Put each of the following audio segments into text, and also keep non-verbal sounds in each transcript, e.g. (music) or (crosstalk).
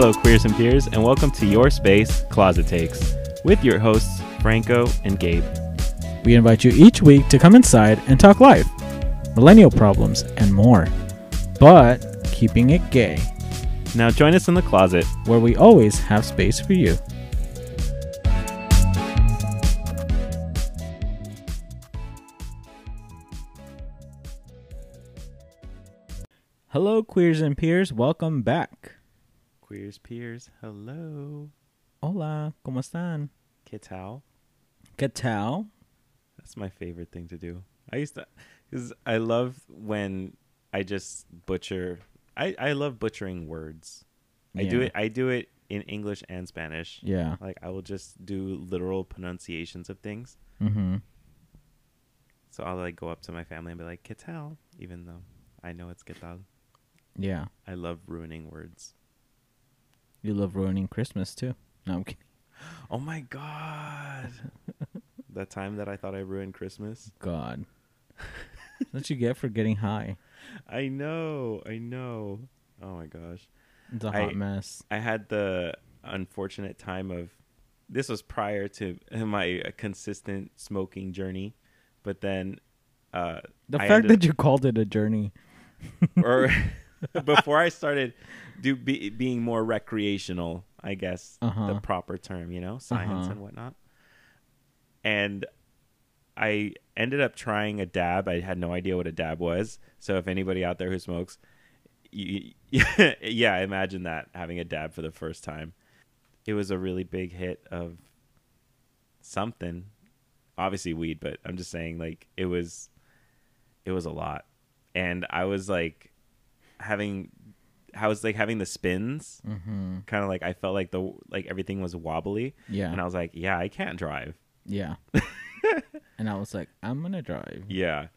Hello, queers and peers, and welcome to Your Space Closet Takes with your hosts, Franco and Gabe. We invite you each week to come inside and talk life, millennial problems, and more. But keeping it gay, Now, join us in the closet. where we always have space for you. Hello, queers and peers. Welcome back. Queers, peers, hello. Hola, ¿cómo están? Kital. ¿Qué tal? That's my favorite thing to do. I used to, because I love when I just butcher. I, I love butchering words. I do it. I do it in English and Spanish. Yeah. Like I will just do literal pronunciations of things. Mm-hmm. So I'll like go up to my family and be like, "Kital," even though I know it's "Kital." Yeah. I love ruining words. You love ruining Christmas too. No, I'm kidding. Oh my god! (laughs) that time that I thought I ruined Christmas. God. (laughs) That's what you get for getting high. I know. I know. Oh my gosh. It's a I- hot mess. I had the unfortunate time of this was prior to my uh, consistent smoking journey, but then uh The I fact ended- that you called it a journey. or (laughs) (laughs) before I started do be, being more recreational, I guess Uh-huh. the proper term, you know, science Uh-huh. and whatnot. And I ended up trying a dab. I had no idea what a dab was. So if anybody out there who smokes, you, (laughs) yeah, imagine that having a dab for the first time. It was a really big hit of something. Obviously weed, but I'm just saying like it was it was a lot. And I was like having I was like having the spins Mm-hmm. kind of like I felt like the like everything was wobbly Yeah. and I was like, yeah, I can't drive. yeah. (laughs) and I was like, I'm gonna drive. Yeah.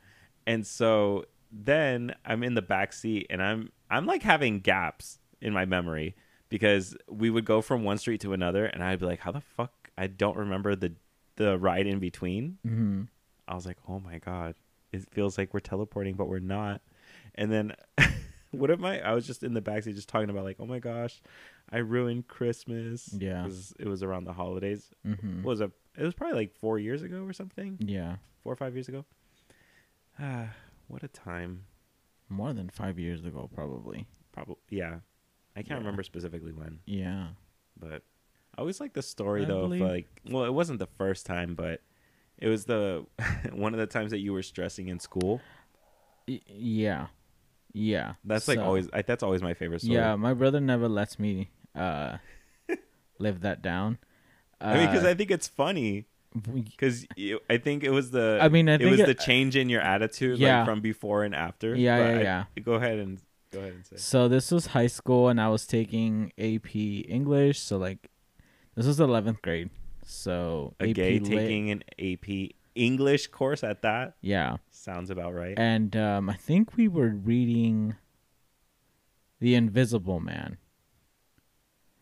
And so then I'm in the back seat and I'm I'm like having gaps in my memory because we would go from one street to another and I'd be like, how the fuck I don't remember the the ride in between. Mm-hmm. I was like, "Oh my god, it feels like we're teleporting, but we're not." And then, (laughs) what am I? I was just in the backseat, just talking about like, "Oh my gosh, I ruined Christmas." Yeah, it was around the holidays. Mm-hmm. Was it? It was probably like four years ago or something. Yeah. Four or five years ago. Ah, what a time. More than five years ago, probably. Probably, yeah. I can't Yeah. remember specifically when, Yeah. but I always like the story I though. believe- Of like, well, it wasn't the first time, but it was the (laughs) one of the times that you were stressing in school. Y- yeah. Yeah. That's like always. I, that's always my favorite story. Yeah, my brother never lets me uh (laughs) live that down. I mean, because Uh, I think it's funny. Because I think it was the. I mean, I it was it- the change in your attitude, Yeah. like from before and after. Yeah, But yeah, I- yeah. Go ahead and go ahead and say. So this was high school, and I was taking AP English. So like, this was eleventh grade. So A AP gay Lit- taking an AP English course at that yeah, sounds about right. and um, I think we were reading The Invisible Man,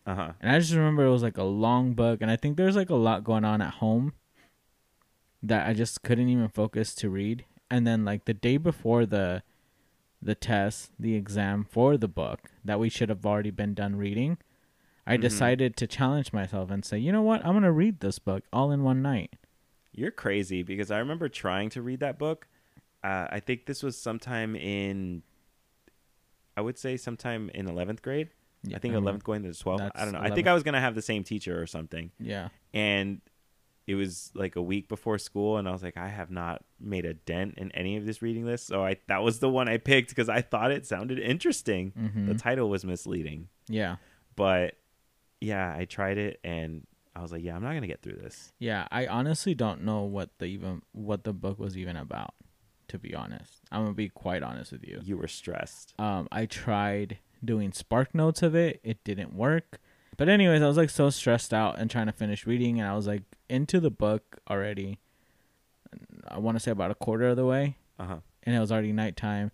Uh huh. and I just remember it was like a long book, and I think there's like a lot going on at home that I just couldn't even focus to read. And then like the day before the the test, the exam for the book that we should have already been done reading, I Mhm. decided to challenge myself and say, you know what, I'm gonna read this book all in one night. You're crazy because I remember trying to read that book. Uh, I think this was sometime in. I would say sometime in eleventh grade. Yeah, I think mean, eleventh going to twelfth. I don't know. I think I was gonna have the same teacher or something. Yeah, and it was like a week before school and i was like i have not made a dent in any of this reading list so i that was the one i picked because i thought it sounded interesting hmm the title was misleading yeah, but yeah i tried it and i was like yeah i'm not gonna get through this yeah. I honestly don't know what the even what the book was even about. To be honest, I'm gonna be quite honest with you. you were stressed Um, I tried doing spark notes of it. It didn't work. But anyways, I was like so stressed out and trying to finish reading, and I was like into the book already. I want to say about a quarter of the way, uh-huh and it was already nighttime.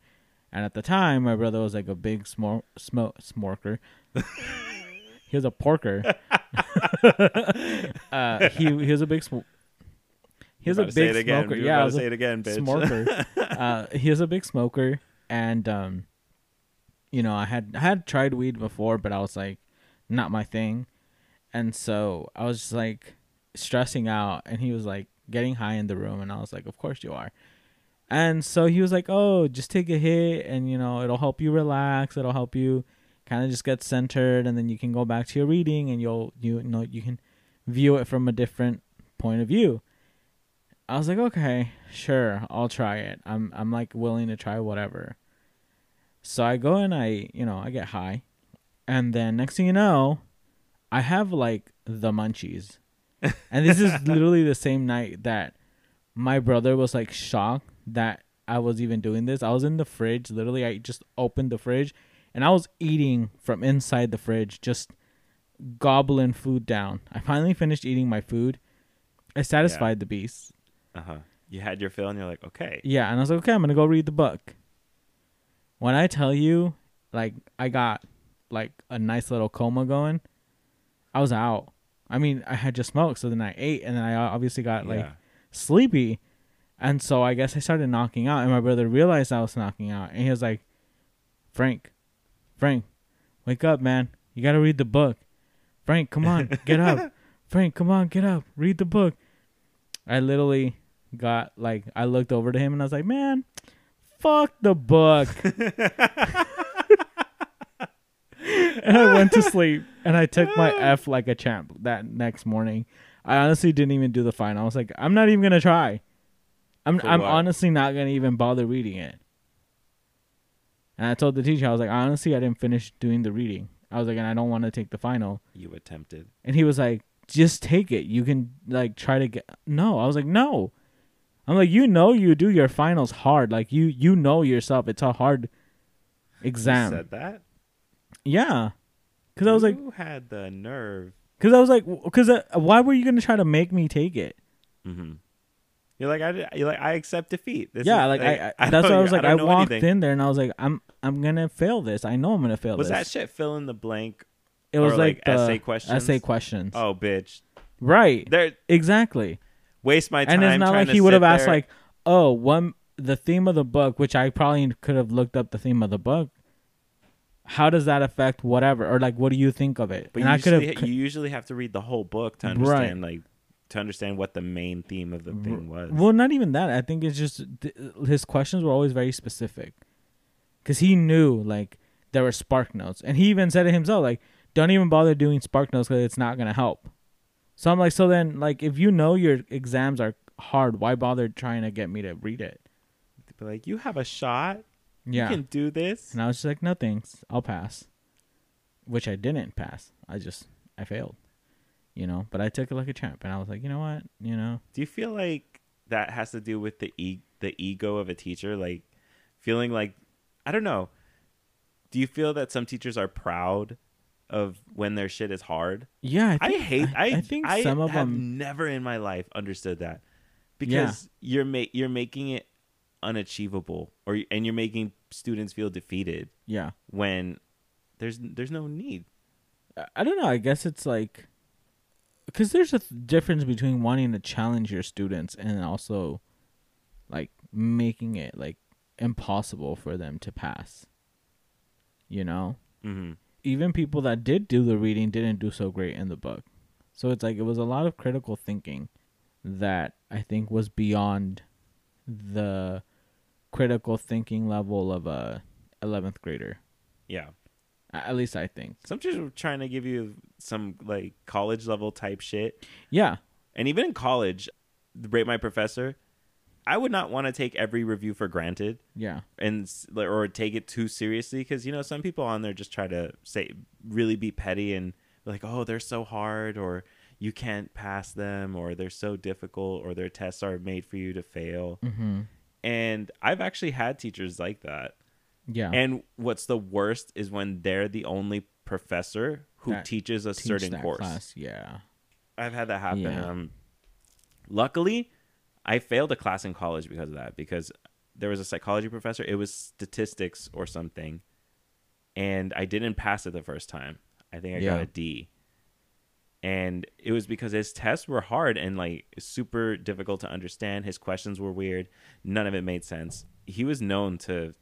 And at the time, my brother was like a big smor smoke smorker. (laughs) he was a porker. (laughs) uh, he he was a big sm- he was You a to say big it again. smoker. You Yeah, I about to was a- say it again bitch smoker. (laughs) uh, he was a big smoker, and um, you know, I had I had tried weed before, but I was like, not my thing. And so I was just like stressing out and he was like getting high in the room and I was like, Of course you are. And so he was like, Oh, just take a hit and you know, it'll help you relax, it'll help you kind of just get centered and then you can go back to your reading and you'll you know you can view it from a different point of view. I was like, okay, sure, I'll try it. I'm I'm like willing to try whatever. So I go and I, you know, I get high. And then next thing you know, I have like the munchies. (laughs) and this is literally the same night that my brother was like shocked that I was even doing this. I was in the fridge, literally I just opened the fridge and I was eating from inside the fridge, just gobbling food down. I finally finished eating my food. I satisfied yeah. the beast. Uh huh. You had your fill, and you're like, okay. Yeah, and I was like, okay, I'm gonna go read the book. When I tell you, like, I got like a nice little coma going, I was out. I mean, I had just smoked, so then I ate, and then I obviously got like yeah. sleepy, and so I guess I started knocking out, and my brother realized I was knocking out, and he was like, "Frank, Frank, wake up, man! You gotta read the book. Frank, come on, (laughs) get up. Frank, come on, get up, read the book." I literally got like I looked over to him and I was like, "Man, fuck the book." (laughs) and I went to sleep and I took my F like a champ that next morning. I honestly didn't even do the final. I was like, I'm not even gonna try. I'm For I'm what? honestly not gonna even bother reading it. And I told the teacher, I was like, honestly, I didn't finish doing the reading. I was like, and I don't want to take the final. You attempted. And he was like, just take it. You can like try to get no. I was like, no. I'm like, you know, you do your finals hard. Like you, you know yourself. It's a hard exam. You said that. Yeah, because I was like, who had the nerve? Because I was like, because uh, why were you gonna try to make me take it? Mm-hmm. You're like, I, you're like, I accept defeat. This yeah, is, like, I, I, (laughs) that's what I was like. I, I walked anything. in there and I was like, I'm, I'm gonna fail this. I know I'm gonna fail. This. Was this. that shit fill in the blank it was like, like essay questions. Essay questions. Oh, bitch. Right. There. Exactly. Waste my time. And it's not like he would have asked there. like, "Oh, one the theme of the book," which I probably could have looked up the theme of the book. How does that affect whatever, or like, what do you think of it? But and you, usually, you usually have to read the whole book to understand, right. like, to understand what the main theme of the thing was. Well, not even that. I think it's just th- his questions were always very specific, because he knew like there were spark notes, and he even said it himself, like don't even bother doing spark notes because it's not gonna help. So I'm like, so then like if you know your exams are hard, why bother trying to get me to read it? Be like, you have a shot. Yeah, you can do this. And I was just like, no thanks, I'll pass. Which I didn't pass. I just I failed. You know, but I took it like a champ, and I was like, you know what, you know. Do you feel like that has to do with the e- the ego of a teacher, like feeling like I don't know. Do you feel that some teachers are proud of when their shit is hard. Yeah, I, think, I hate. I, I think I some of them never in my life understood that because yeah. you're ma- you're making it unachievable, or and you're making students feel defeated. Yeah, when there's there's no need. I don't know. I guess it's like because there's a th- difference between wanting to challenge your students and also like making it like impossible for them to pass. You know. Mm-hmm even people that did do the reading didn't do so great in the book. So it's like it was a lot of critical thinking that I think was beyond the critical thinking level of a 11th grader. Yeah. At least I think. Some teachers were trying to give you some like college level type shit. Yeah. And even in college, rate my professor, I would not want to take every review for granted. Yeah. And or take it too seriously because you know some people on there just try to say really be petty and like, oh, they're so hard or you can't pass them or they're so difficult or their tests are made for you to fail. Mm-hmm. And I've actually had teachers like that. Yeah. And what's the worst is when they're the only professor who that teaches a certain course. Class. Yeah. I've had that happen. Yeah. Um, luckily, I failed a class in college because of that because there was a psychology professor. It was statistics or something, and I didn't pass it the first time. I think I yeah. got a D. And it was because his tests were hard and like super difficult to understand. His questions were weird. None of it made sense. He was known to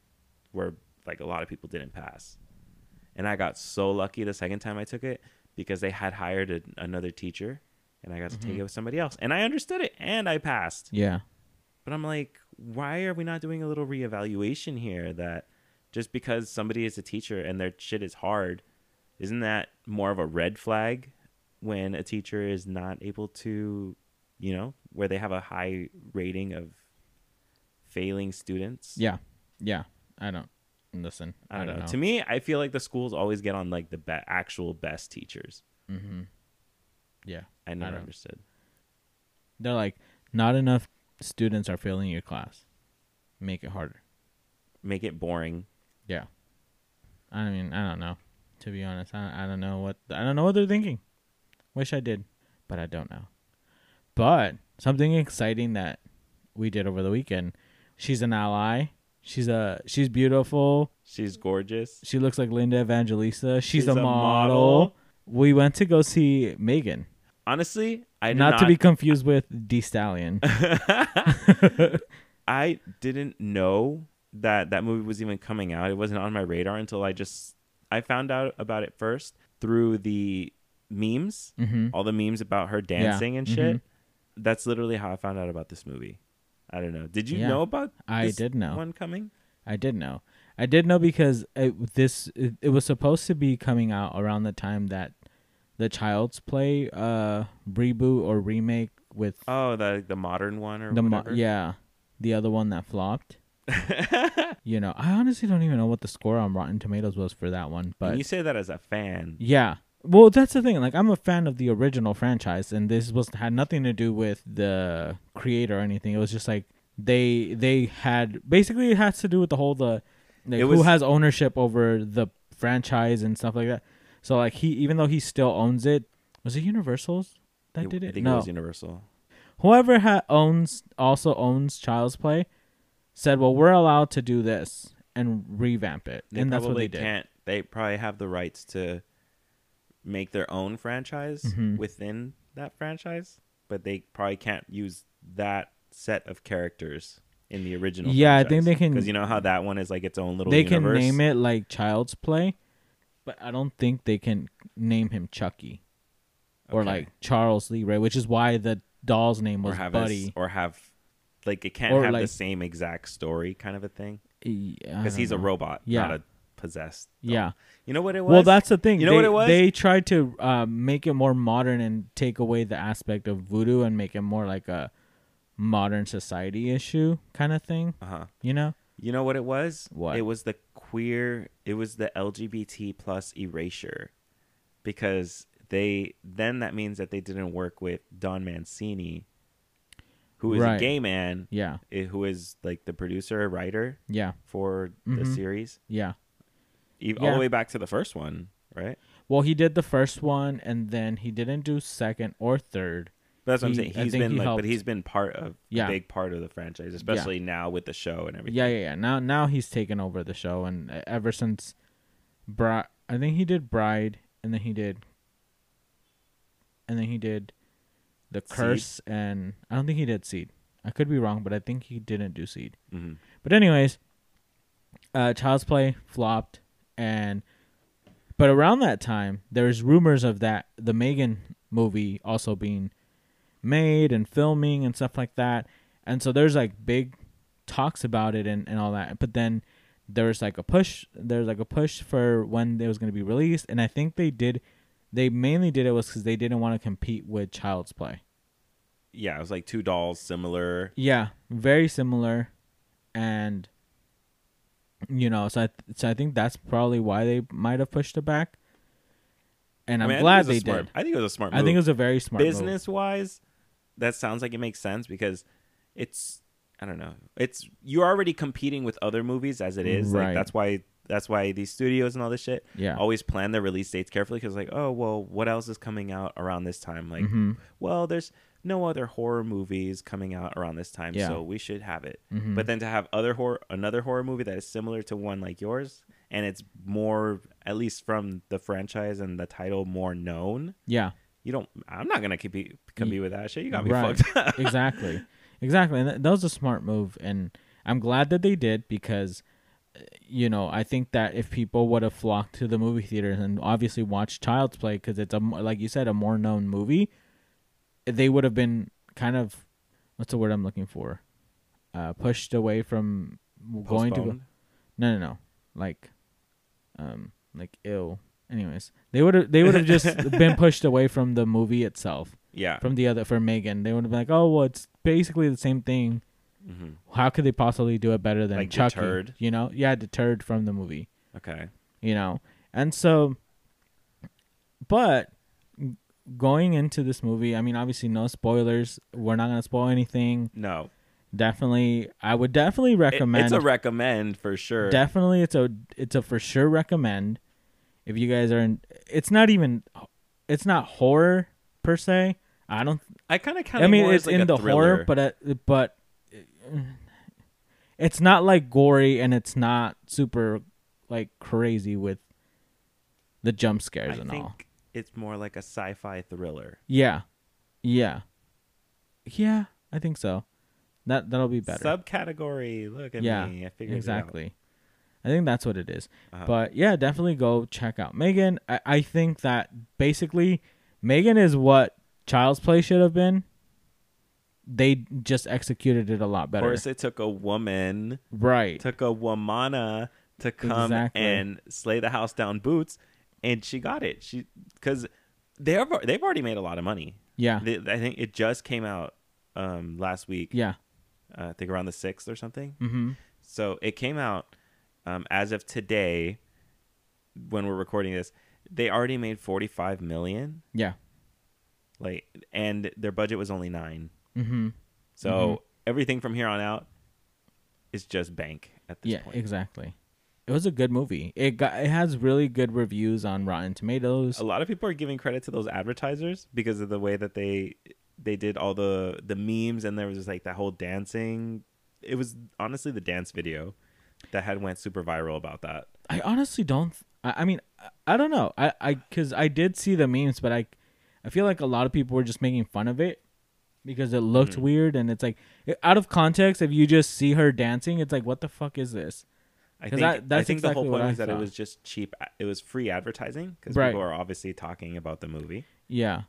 where like a lot of people didn't pass. and I got so lucky the second time I took it because they had hired a, another teacher, and I got to take Mhm. it with somebody else, and I understood it, and I passed. Yeah. But I'm like, why are we not doing a little reevaluation here? That just because somebody is a teacher and their shit is hard, isn't that more of a red flag when a teacher is not able to, you know, where they have a high rating of failing students? Yeah. Yeah. I don't listen. I don't, know. To me, I feel like the schools always get on like the be- actual best teachers. mm-hmm. Yeah. I never don't- understood. They're like, not enough students are failing your class. Make it harder. Make it boring. Yeah. I mean, I don't know. To be honest, I, I don't know what I don't know what they're thinking. Wish I did, but I don't know. But something exciting that we did over the weekend. She's an ally. She's a she's beautiful. She's gorgeous. She looks like Linda Evangelista. She's, She's a, a model. model. We went to go see Megan. Honestly, I Not, not, to be confused with Thee Stallion. (laughs) I didn't know that that movie was even coming out. It wasn't on my radar until I just I found out about it first through the memes, mm-hmm. all the memes about her dancing and shit. mhm. That's literally how I found out about this movie. I don't know. Did you Yeah. know about I did know. one coming? I did know. I did know because it, this it, it was supposed to be coming out around the time that the Child's Play uh reboot or remake with Oh, the the modern one or the mo- whatever. yeah the other one that flopped. (laughs) You know, I honestly don't even know what the score on Rotten Tomatoes was for that one, but but you say that as a fan. yeah. Well, that's the thing. Like, I'm a fan of the original franchise, and this was had nothing to do with the creator or anything. It was just like they they had basically it has to do with the whole the like It who has ownership over the franchise and stuff like that. So like he even though he still owns it, was it Universal's that did I it? think no, it was Universal. whoever ha- owns also owns Child's Play said, "Well, we're allowed to do this and revamp it," They and that's what they did. can't. They probably have the rights to make their own franchise Mhm. within that franchise, but they probably can't use that set of characters in the original. Yeah, I think they can- because you know how that one is like its own little. they universe? can name it like Child's Play, but I don't think they can name him Chucky or Okay. like Charles Lee Ray, which is why the doll's name or was have Buddy. Or have like it can't Or, have the like- same exact story kind of a thing because because he's a robot, Yeah. not a possessed. doll. Yeah. you know what it was. Well, that's the thing. You know they, what it was? They tried to uh, make it more modern and take away the aspect of voodoo and make it more like a modern society issue kind of thing. uh huh. You know? You know what it was? What? It was the queer. It was the LGBT plus erasure, because they then that means that they didn't work with Don Mancini, who is Right. a gay man, Yeah. eh, who is like the producer writer Yeah. for the Mhm. series, Yeah. e- all Yeah. the way back to the first one, right? Well, he did the first one, and then he didn't do second or third. That's what I'm saying. I He's been he like, helped. but he's been part of Yeah. a big part of the franchise, especially now with the show and everything. Yeah, yeah, yeah. Now, now he's taken over the show, and uh, ever since, Bri- I think he did Bride, and then he did, and then he did, the Seed? Curse, and I don't think he did Seed. I could be wrong, but I think he didn't do Seed. hmm But anyways, uh, Child's Play flopped, and but around that time, there's rumors of that the Megan movie also being made and filming and stuff like that, and so there's like big talks about it and, and all that. But then there's like a push, there's like a push for when it was going to be released, and I think they did, they mainly did it was because they didn't want to compete with Child's Play. Yeah, it was like two dolls similar. Yeah, very similar, and you know, so I so I think that's probably why they might have pushed it back. And I'm I mean, glad it was a they smart- did. I think it was a smart. I think it was a very smart move. business wise, that sounds like it makes sense because it's I don't know. It's you're already competing with other movies as it is. Right. Like that's why that's why these studios and all this shit Yeah. always plan their release dates carefully because like oh well what else is coming out around this time like hmm well there's no other horror movies coming out around this time Yeah. so we should have it hmm but then to have other horror another horror movie that is similar to one like yours and it's more at least from the franchise and the title more known yeah, you don't i'm not gonna compete compete with that shit you got me Right. fucked up (laughs) exactly, exactly. And that, that was a smart move, and I'm glad that they did because you know, I think that if people would have flocked to the movie theaters and obviously watched Child's Play because it's a like you said a more known movie, they would have been kind of what's the word I'm looking for, uh, pushed away from going to go. No, no, no, like, um, like ill. Anyways, they would have they would have just (laughs) been pushed away from the movie itself, Yeah. from the other for Megan. They would have been like, oh well, it's basically the same thing. hmm How could they possibly do it better than Like Chucky? deterred? You know, yeah, deterred from the movie. Okay. You know, and so, but going into this movie, I mean, obviously no spoilers. We're not gonna spoil anything. No. Definitely, I would definitely It- recommend. it's a recommend for sure. definitely, it's a it's a for sure recommend. If you guys are in, it's not even, it's not horror per se. I don't I kind of kind I mean, it's like in the horror, but uh, but uh, it's not like gory, and it's not super like crazy with the jump scares I and think all. it's more like a sci-fi thriller. Yeah, yeah, yeah. I think so. That that'll be better. Subcategory. Look at Yeah, me. I figured exactly. I think that's what it is. Uh-huh. But yeah, definitely go check out Megan. I, I think that basically Megan is what Child's Play should have been. They just executed it a lot better. of course, it took a woman, right. took a womana to come Exactly. and slay the house down boots, and she got it. She because they have they've already made a lot of money. Yeah. They, I think it just came out um, last week. Yeah. Uh, I think around the sixth or something. Mm-hmm. So it came out um, as of today, when we're recording this. They already made forty five million. Yeah. Like, and their budget was only nine. Mm-hmm. So Mhm. everything from here on out is just bank at this Yeah, point. exactly. It was a good movie. It got it has really good reviews on Rotten Tomatoes. A lot of people are giving credit to those advertisers because of the way that they they did all the the memes and there was just like that whole dancing. It was honestly the dance video that had went super viral about that. I honestly don't. I, I mean, I, I don't know. I I because I did see the memes, but I I feel like a lot of people were just making fun of it because it looked Mhm. weird and it's like out of context. If you just see her dancing, it's like what the fuck is this? I think that- I think the whole point I was that it was just cheap. It was free advertising because Right. people are obviously talking about the movie. Yeah,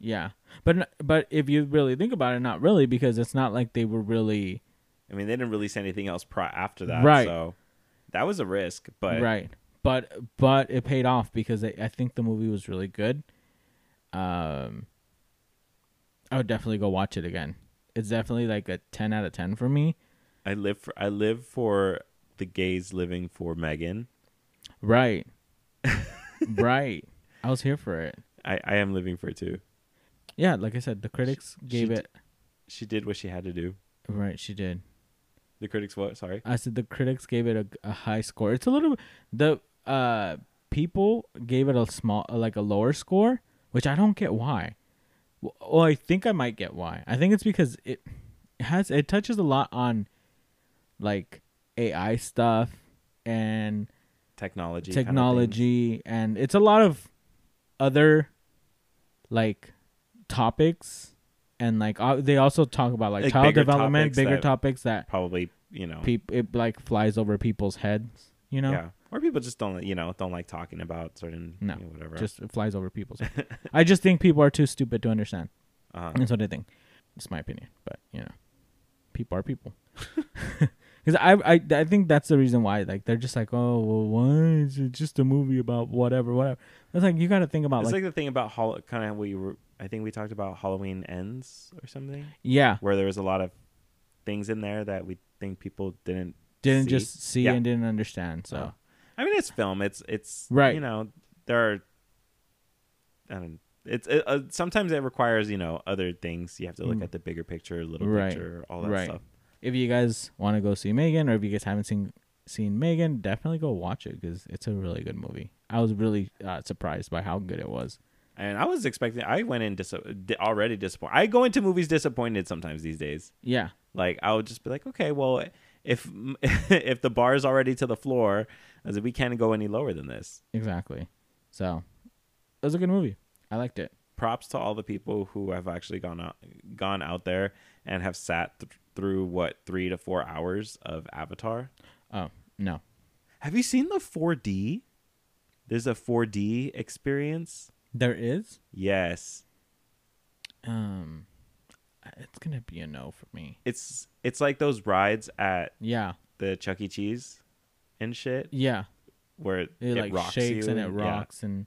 yeah. But but if you really think about it, not really because it's not like they were really I mean, they didn't release anything else pro- after that, Right. So that was a risk, but right. But but it paid off because I, I think the movie was really good. Um, I would definitely go watch it again. It's definitely like a ten out of ten for me. I live for I live for the gays living for Megan. Right, (laughs) right. I was here for it. I, I am living for it too. Yeah, like I said, the critics gave she it She did what she had to do. right. She did. The critics what? Sorry. I said the critics gave it a, a high score. It's a little the uh people gave it a small like a lower score, which I don't get why. Well, well, I think I might get why. I think it's because it has it touches a lot on like AI stuff and Technology. kind of technology and it's a lot of other like topics and like uh, they also talk about like, Like child development, topics bigger that- topics that Probably, you know. peop it like flies over people's heads, you know? Yeah. Or people just don't, you know, don't like talking about certain, No, you know, whatever. Just it flies over people's heads. (laughs) I just think people are too stupid to understand. uh That's what I think. It's my opinion, but you know, people are people. (laughs) Because I, I I think that's the reason why like they're just like oh well why is it just a movie about whatever whatever. It's like you got to think about It's like, like, the thing about Hall- kind of what you were. I think we talked about Halloween ends or something, yeah where there was a lot of things in there that we think people didn't. didn't see. just see Yeah. and didn't understand. So Uh, I mean, it's film. It's it's Right. You know, there are. I don't. It's it, uh, sometimes it requires you know other things. You have to look Mm. at the bigger picture, little Right. picture, all that Right. stuff. if you guys want to go see Megan or if you guys haven't seen seen Megan, definitely go watch it because it's a really good movie. I was really uh, surprised by how good it was. And I was expecting. I went in dis- already disappointed. I go into movies disappointed sometimes these days. Yeah, Like I would just be like, okay, well, if (laughs) if the bar is already to the floor, I said we can't go any lower than this. exactly. So it was a good movie. I liked it. Props to all the people who have actually gone out gone out there and have sat th- through what three to four hours of Avatar. Oh no, Have you seen the 4D? There's a 4D experience. There is. Yes. Um, it's gonna be a no for me. It's it's like those rides at Yeah, the Chuck E. Cheese and shit yeah. where it, It, like rocks shakes you and it yeah. rocks and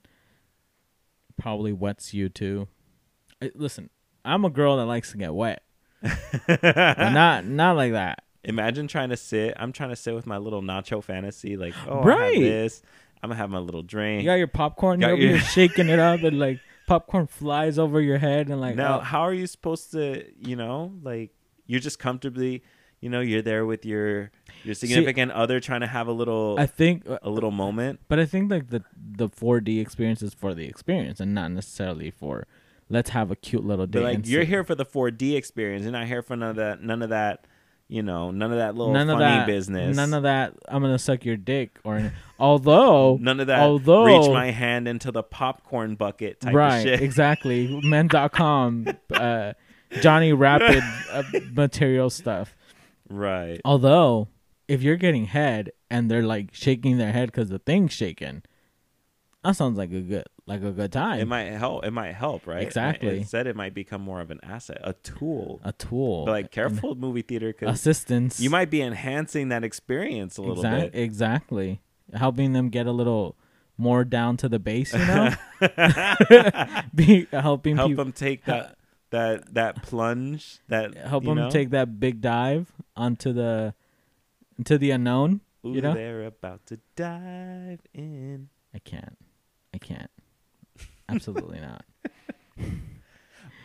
probably wets you too. I, listen, I'm a girl that likes to get wet, but (laughs) not not like that. Imagine trying to sit. I'm trying to sit with my little nacho fantasy, like, oh, I Right. have this. I'm gonna have my little drink. You got your popcorn, Got you're your- (laughs) shaking it up, and like popcorn flies over your head, and like now, oh, how are you supposed to, you know, like you're just comfortably, you know, you're there with your your significant other, trying to have a little I think, uh, a little moment. but I think like the the 4D experience is for the experience and not necessarily for let's have a cute little date. But like you're here for the 4D experience. You're not here for none of that. None of that. You know, none of that little none of funny that business. None of that. I'm gonna suck your dick or although (laughs) None of that. although reach my hand into the popcorn bucket type right of shit. (laughs) exactly men.com uh, Johnny Rapid uh, material stuff. right. Although if you're getting head and they're like shaking their head because the thing's shaking, that sounds like a good like a good time. It might help. It might help, right? Exactly. Instead, it might become more of an asset, a tool. a tool. But like, careful, movie theater, assistance. you might be enhancing that experience a little bit. Exactly. Helping them get a little more down to the base, you know? (laughs) (laughs) Be helping Help people them take that that that plunge. That help them know? take that big dive onto the into the unknown. Ooh, you know? they're about to dive in. I can't. I can't. Absolutely not. (laughs)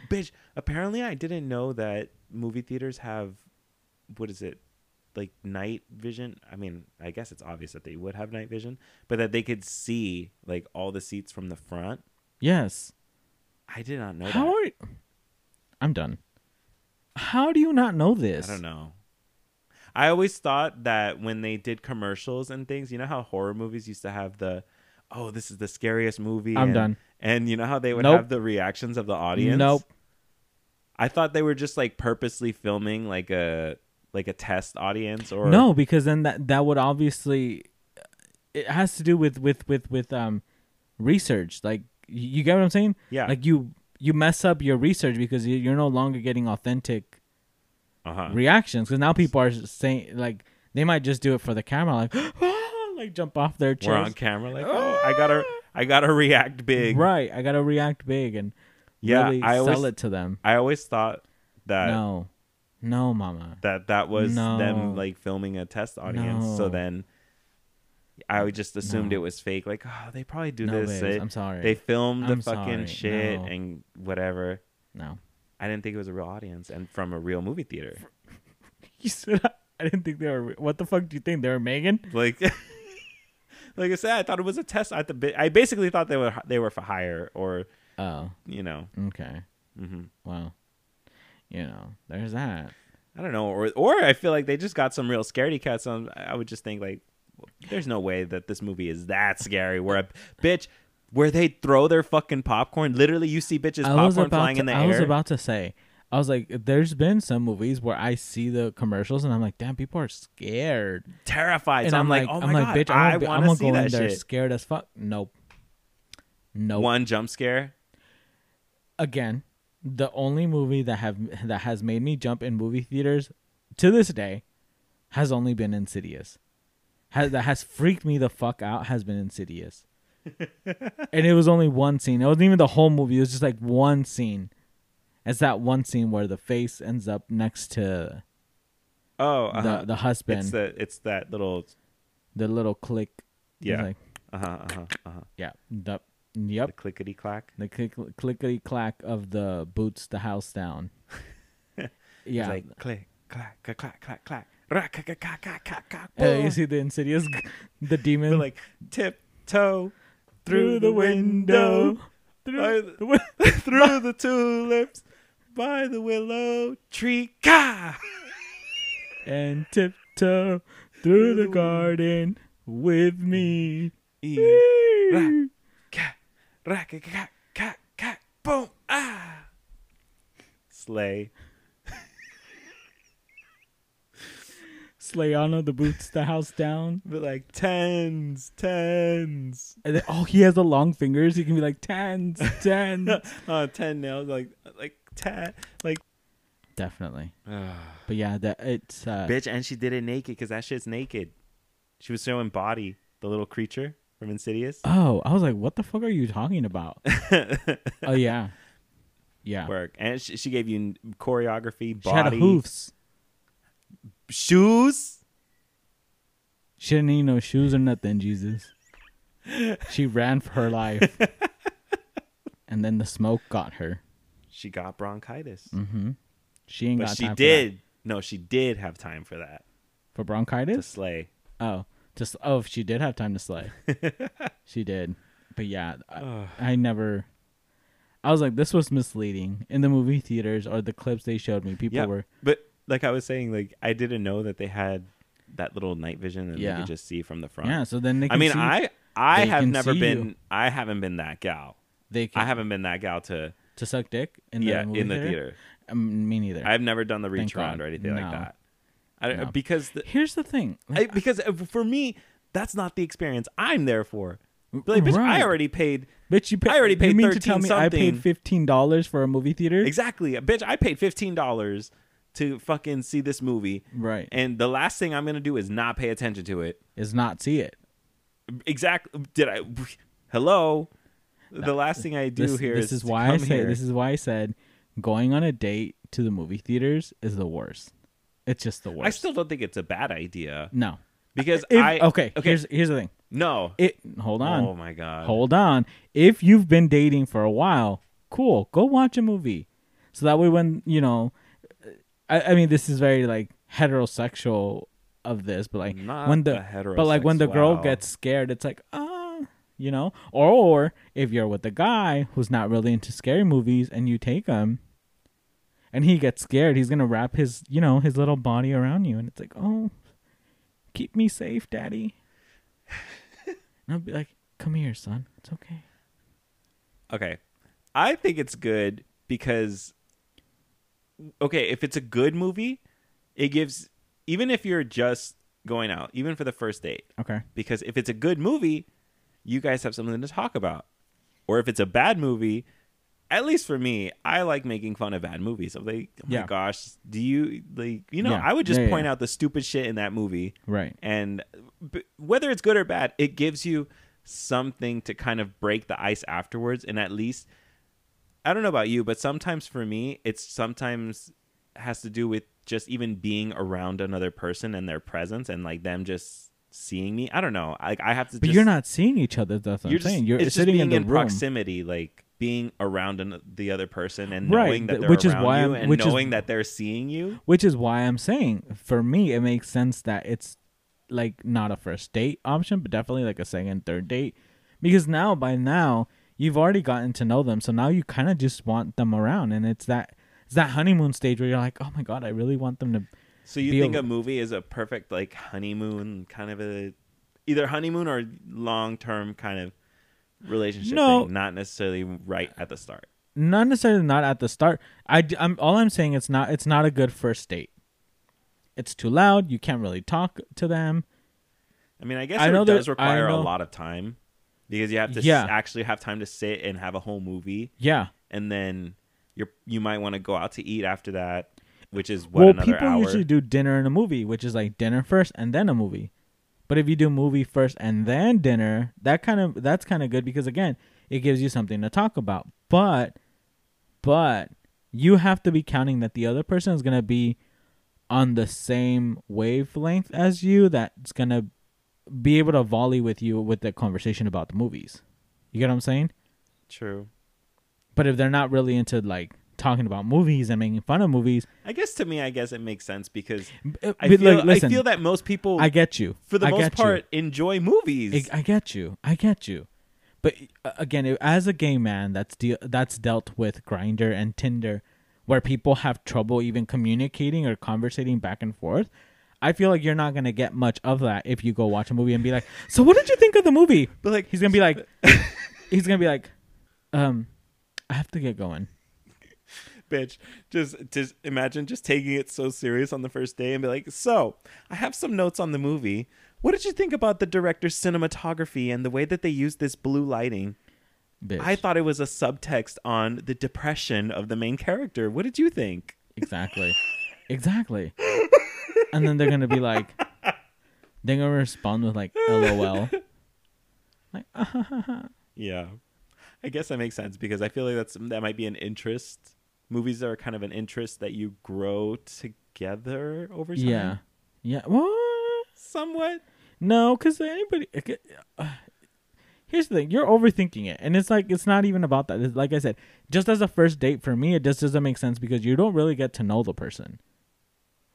Bitch, apparently I didn't know that movie theaters have what is it? Like night vision. I mean, I guess it's obvious that they would have night vision, but that they could see like all the seats from the front. Yes. I did not know How that. are you? I'm done. How do you not know this? I don't know. I always thought that when they did commercials and things, you know how horror movies used to have the oh, this is the scariest movie. I'm done. And you know how they would Nope. have the reactions of the audience? Nope. I thought they were just like purposely filming like a like a test audience or no, because then that that would obviously it has to do with with with with um research. Like you you get what I'm saying? Yeah. Like you you mess up your research because you- you're no longer getting authentic uh-huh. reactions. Because now people are saying like they might just do it for the camera, like (gasps) like jump off their We're on camera like, (gasps) oh, I gotta I gotta react big. Right. I gotta react big and Yeah, really I sell always it to them. I always thought that no. No, mama. that that was No. them like filming a test audience. So then I just assumed No. it was fake. Like, oh, they probably do no, this. They, I'm sorry. they filmed the I'm fucking sorry. shit No. and whatever. no. I didn't think it was a real audience and from a real movie theater. (laughs) You said I didn't think they were. What the fuck do you think they were Megan? Like, (laughs) like I said, I thought it was a test. I, th- I basically thought they were they were for hire or Oh, you know. okay. hmm Well, you know, there's that. I don't know, or or I feel like they just got some real scaredy cats on. I would just think like, there's no way that this movie is that scary. Where a bitch, where they throw their fucking popcorn. Literally, you see bitches popcorn flying to, in the I air. I was about to say. I was like, there's been some movies where I see the commercials and I'm like, damn, people are scared. terrified. and so I'm, I'm, like, oh I'm my like, god, bitch, I I'm, gonna, I'm want gonna see go in that there shit. scared as fuck. Nope. Nope. One jump scare. Again, the only movie that have that has made me jump in movie theaters to this day has only been Insidious. Has that has freaked me the fuck out has been Insidious. (laughs) and it was only one scene. It wasn't even the whole movie. It was just like one scene. It's that one scene where the face ends up next to Oh, uh-huh. the the husband, it's the, it's that little the little click. Yeah. like, Uh huh. Uh huh. Uh huh. yeah. The, The clickety clack. The click, clickety clack of the boots the house down. (laughs) yeah. It's like click clack clack clack clack clack. Clack, clack, clack, clack, clack, Uh, you see the insidious, the demon They're like tiptoe through the window, through the- the (laughs) through the tulips by the willow tree. Ka! and tiptoe through the garden with me. Boom, ah. Slay. Slayana the boots the house down. But like tens, tens. And then, oh, he has the long fingers. He can be like tens, tens. (laughs) uh, ten nails, like like ten, like. Definitely. (sighs) But yeah, that it's uh, Bitch, and she did it naked because that shit's naked. She was showing body, the little creature from Insidious. Oh, I was like, what the fuck are you talking about? (laughs) oh yeah, yeah. Work, and she, she gave you choreography, She had body, hoofs. shoes. She didn't need no shoes or nothing. Jesus. She ran for her life, (laughs) and then the smoke got her. She got bronchitis, Mm-hmm. She ain't but got she did. No, she did have time for that for, bronchitis. to slay. Oh, just oh, she did have time to slay. (laughs) she did, but yeah, I, I never. I was like, this was misleading in the movie theaters or the clips they showed me. People Yeah. were But like I was saying, like I didn't know that they had that little night vision and they could just see from the front. yeah. So then they. Can I mean, see, I I have never been. you. I haven't been that gal. they can, I haven't been that gal to to suck dick in the yeah movie in the theater. theater. Um, me neither. I've never done the reach Thank around God. or anything like that. I, No. Because the, Here's the thing. I, because uh, for me, that's not the experience I'm there for. Like, bitch, I already paid Bitch, you pay, I already paid you mean to tell 13 me I paid something. fifteen dollars for a movie theater? exactly. Bitch, I paid fifteen dollars to fucking see this movie, Right. and the last thing I'm gonna do is not pay attention to it. Is not see it. Exactly. Did I? Hello. The last thing I do this, here this is to why I come say here. this is why I said going on a date to the movie theaters is the worst. It's just the worst. I still don't think it's a bad idea no. because If- I okay, okay Here's here's the thing. no. It hold on. Oh my god. Hold on. If you've been dating for a while, cool. Go watch a movie. So that way, when you know, I, I mean, this is very like heterosexual of this, but like Not when the, the but like when the girl heterosexual. gets scared, it's like ah, you know, or or if you're with a guy who's not really into scary movies and you take him. And he gets scared. He's gonna wrap his, you know, his little body around you, and it's like, oh, keep me safe, daddy. (laughs) and I'll be like, come here, son. It's okay. Okay. I think it's good because okay, if it's a good movie, it gives even if you're just going out, even for the first date, Okay. because if it's a good movie, you guys have something to talk about. Or if it's a bad movie, at least for me, I like making fun of bad movies. I'm like, oh my Yeah. gosh, do you like you know, Yeah. I would just Yeah, point out the stupid shit in that movie Right. and b- whether it's good or bad, it gives you something to kind of break the ice afterwards. And at least, I don't know about you, but sometimes for me, it's sometimes has to do with just even being around another person and their presence and like them just seeing me. I don't know. Like I have to. But just, you're not seeing each other. That's what You're I'm just, saying. You're it's just sitting being in the in proximity, like being around an, the other person and Right, knowing that they're which is why you I'm- and which is- knowing that they're seeing you. Which is why I'm saying, for me, it makes sense that it's like not a first date option, but definitely like a second, third date. Because now, by now, you've already gotten to know them, so now you kind of just want them around, and it's that it's that honeymoon stage where you're like, oh my god, I really want them to. So you think a- a movie is a perfect like honeymoon kind of a either honeymoon or long term kind of relationship No. thing, not necessarily right at the start. Not necessarily not at the start. I, am all I'm saying. It's not. It's not a good first date. It's too loud. You can't really talk to them. I mean, I guess I it know does that- require a lot of time because you have to s- actually have time to sit and have a whole movie, Yeah. and then you're you might want to go out to eat after that, which is what well, people hour. usually do dinner and a movie, which is like dinner first and then a movie. But if you do movie first and then dinner, that kind of that's kind of good because again, it gives you something to talk about. But but you have to be counting that the other person is going to be on the same wavelength as you that's going to be able to volley with you with the conversation about the movies. You get what I'm saying? True. But if they're not really into like talking about movies and making fun of movies, I guess to me, I guess it makes sense because uh, I feel like, listen, I feel that most people, I get you. for the I most get you. part, enjoy movies. I, I get you. I get you. But uh, again, if- as a gay man, that's de- that's dealt with Grindr and Tinder, where people have trouble even communicating or conversating back and forth. I feel like you're not gonna get much of that if you go watch a movie and be like, "So what did you think of the movie?" but like He's gonna be like, (laughs) he's gonna be like, um, I have to get going. Bitch. Just just imagine just taking it so serious on the first day and be like, "So, I have some notes on the movie. What did you think about the director's cinematography and the way that they used this blue lighting? Bitch. I thought it was a subtext on the depression of the main character. What did you think?" exactly, (laughs) exactly. And then they're gonna be like, (laughs) they're gonna respond with like, "LOL." (laughs) Like, Yeah. I guess that makes sense because I feel like that's that might be an interest. Movies are kind of an interest that you grow together over time. yeah, yeah. What? Somewhat. No, because anybody. Uh, here's the thing: you're overthinking it, and it's like it's not even about that. It's, like I said, just as a first date for me, it just doesn't make sense because you don't really get to know the person.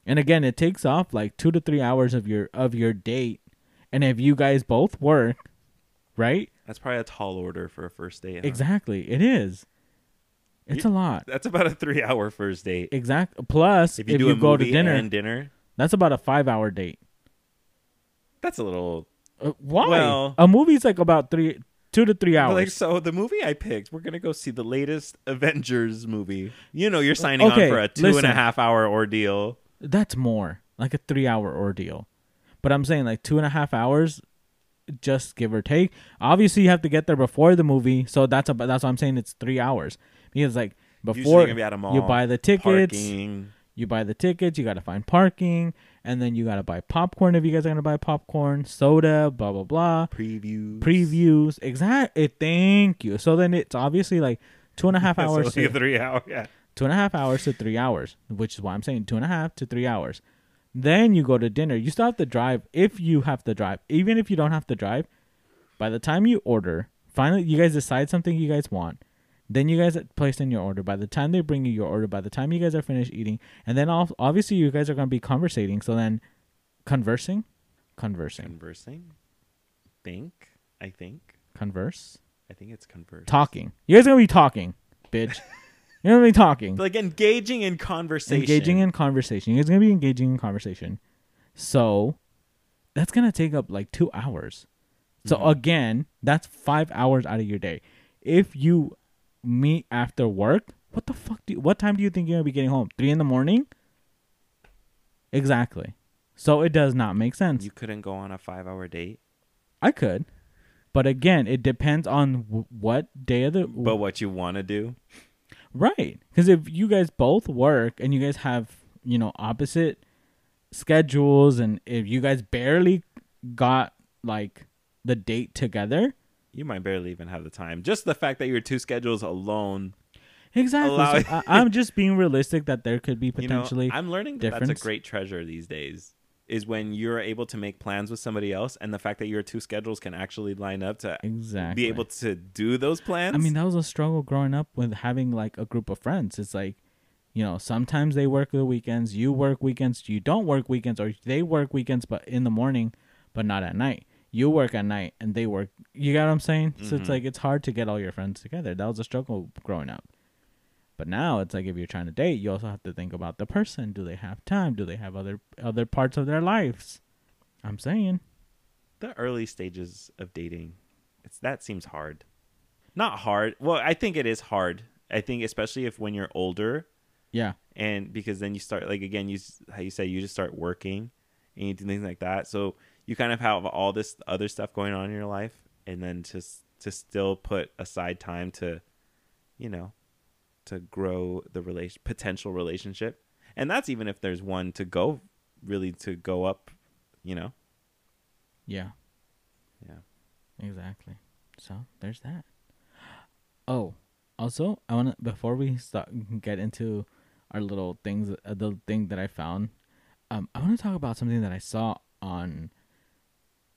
And again, it takes off like two to three hours of your of your date, and if you guys both work, right? That's probably a tall order for a first date. huh? Exactly, it is. It's a lot. That's about a three-hour first date. Exact. Plus, If if you you, do a go to dinner, and dinner, that's about a five-hour date. that's a little. Uh, why? Well- a movie's like about three, two to three hours. like, so the movie I picked, we're gonna go see the latest Avengers movie. You know, you're signing Okay, on for a two and a half hour ordeal. That's more like a three hour ordeal. But I'm saying like two and a half hours, just give or take. Obviously, you have to get there before the movie, so that's about that's what I'm saying. It's three hours because like before you're gonna be at a mall. you buy the tickets, Parking. you buy the tickets, you got to find parking, and then you got to buy popcorn if you guys are gonna buy popcorn, soda, blah blah blah, Previews. previews. Exactly. Thank you. So then it's obviously like two and a half (laughs) hours. to- three hour. Yeah. two and a half hours to three hours, which is why I'm saying two and a half to three hours. Then you go to dinner. You still have to drive if you have to drive. Even if you don't have to drive, by the time you order, finally you guys decide something you guys want. Then you guys place in your order. By the time they bring you your order, by the time you guys are finished eating, and then obviously you guys are going to be conversating. So then, conversing, conversing, Conversing. Think. I think. converse, I think it's converse. talking. You guys are going to be talking, bitch. (laughs) You're going to be talking. Like engaging in conversation. engaging in conversation. You guys gonna be engaging in conversation. So that's gonna take up like two hours. So Mhm. again, that's five hours out of your day. If you meet after work, what the fuck do you, what time do you think you're gonna be getting home? Three in the morning? Exactly. So it does not make sense. You couldn't go on a five hour date. I could, but again, it depends on w- what day of the But what you want to do? Right. Because if you guys both work and you guys have, you know, opposite schedules, and if you guys barely got like the date together, You might barely even have the time. Just the fact that your two schedules alone. exactly. Allow- So (laughs) I, I'm just being realistic that there could be You know, potentially. I'm learning that that's a great treasure these days. Is when you're able to make plans with somebody else, and the fact that your two schedules can actually line up to exactly. be able to do those plans. I mean, that was a struggle growing up with having like a group of friends. It's like, you know, sometimes they work the weekends, you work weekends, you don't work weekends, or they work weekends but in the morning, but not at night. You work at night and they work. You got what I'm saying? So it's Mhm. like it's hard to get all your friends together. That was a struggle growing up. But now it's like if you're trying to date, you also have to think about the person. Do they have time? Do they have other other parts of their lives? I'm saying. the early stages of dating, it's that seems hard. Not hard. Well, I think it is hard. I think especially if when you're older, Yeah. and because then you start like again you how you say you just start working and you do things like that so you kind of have all this other stuff going on in your life and then just to still put aside time to you know to grow the relation potential relationship and that's even if there's one to go really to go up you know Yeah. Yeah. Exactly. So there's that. Oh, also, I want to before we start get into our little things, uh, the thing that I found. Um, I want to talk about something that I saw on.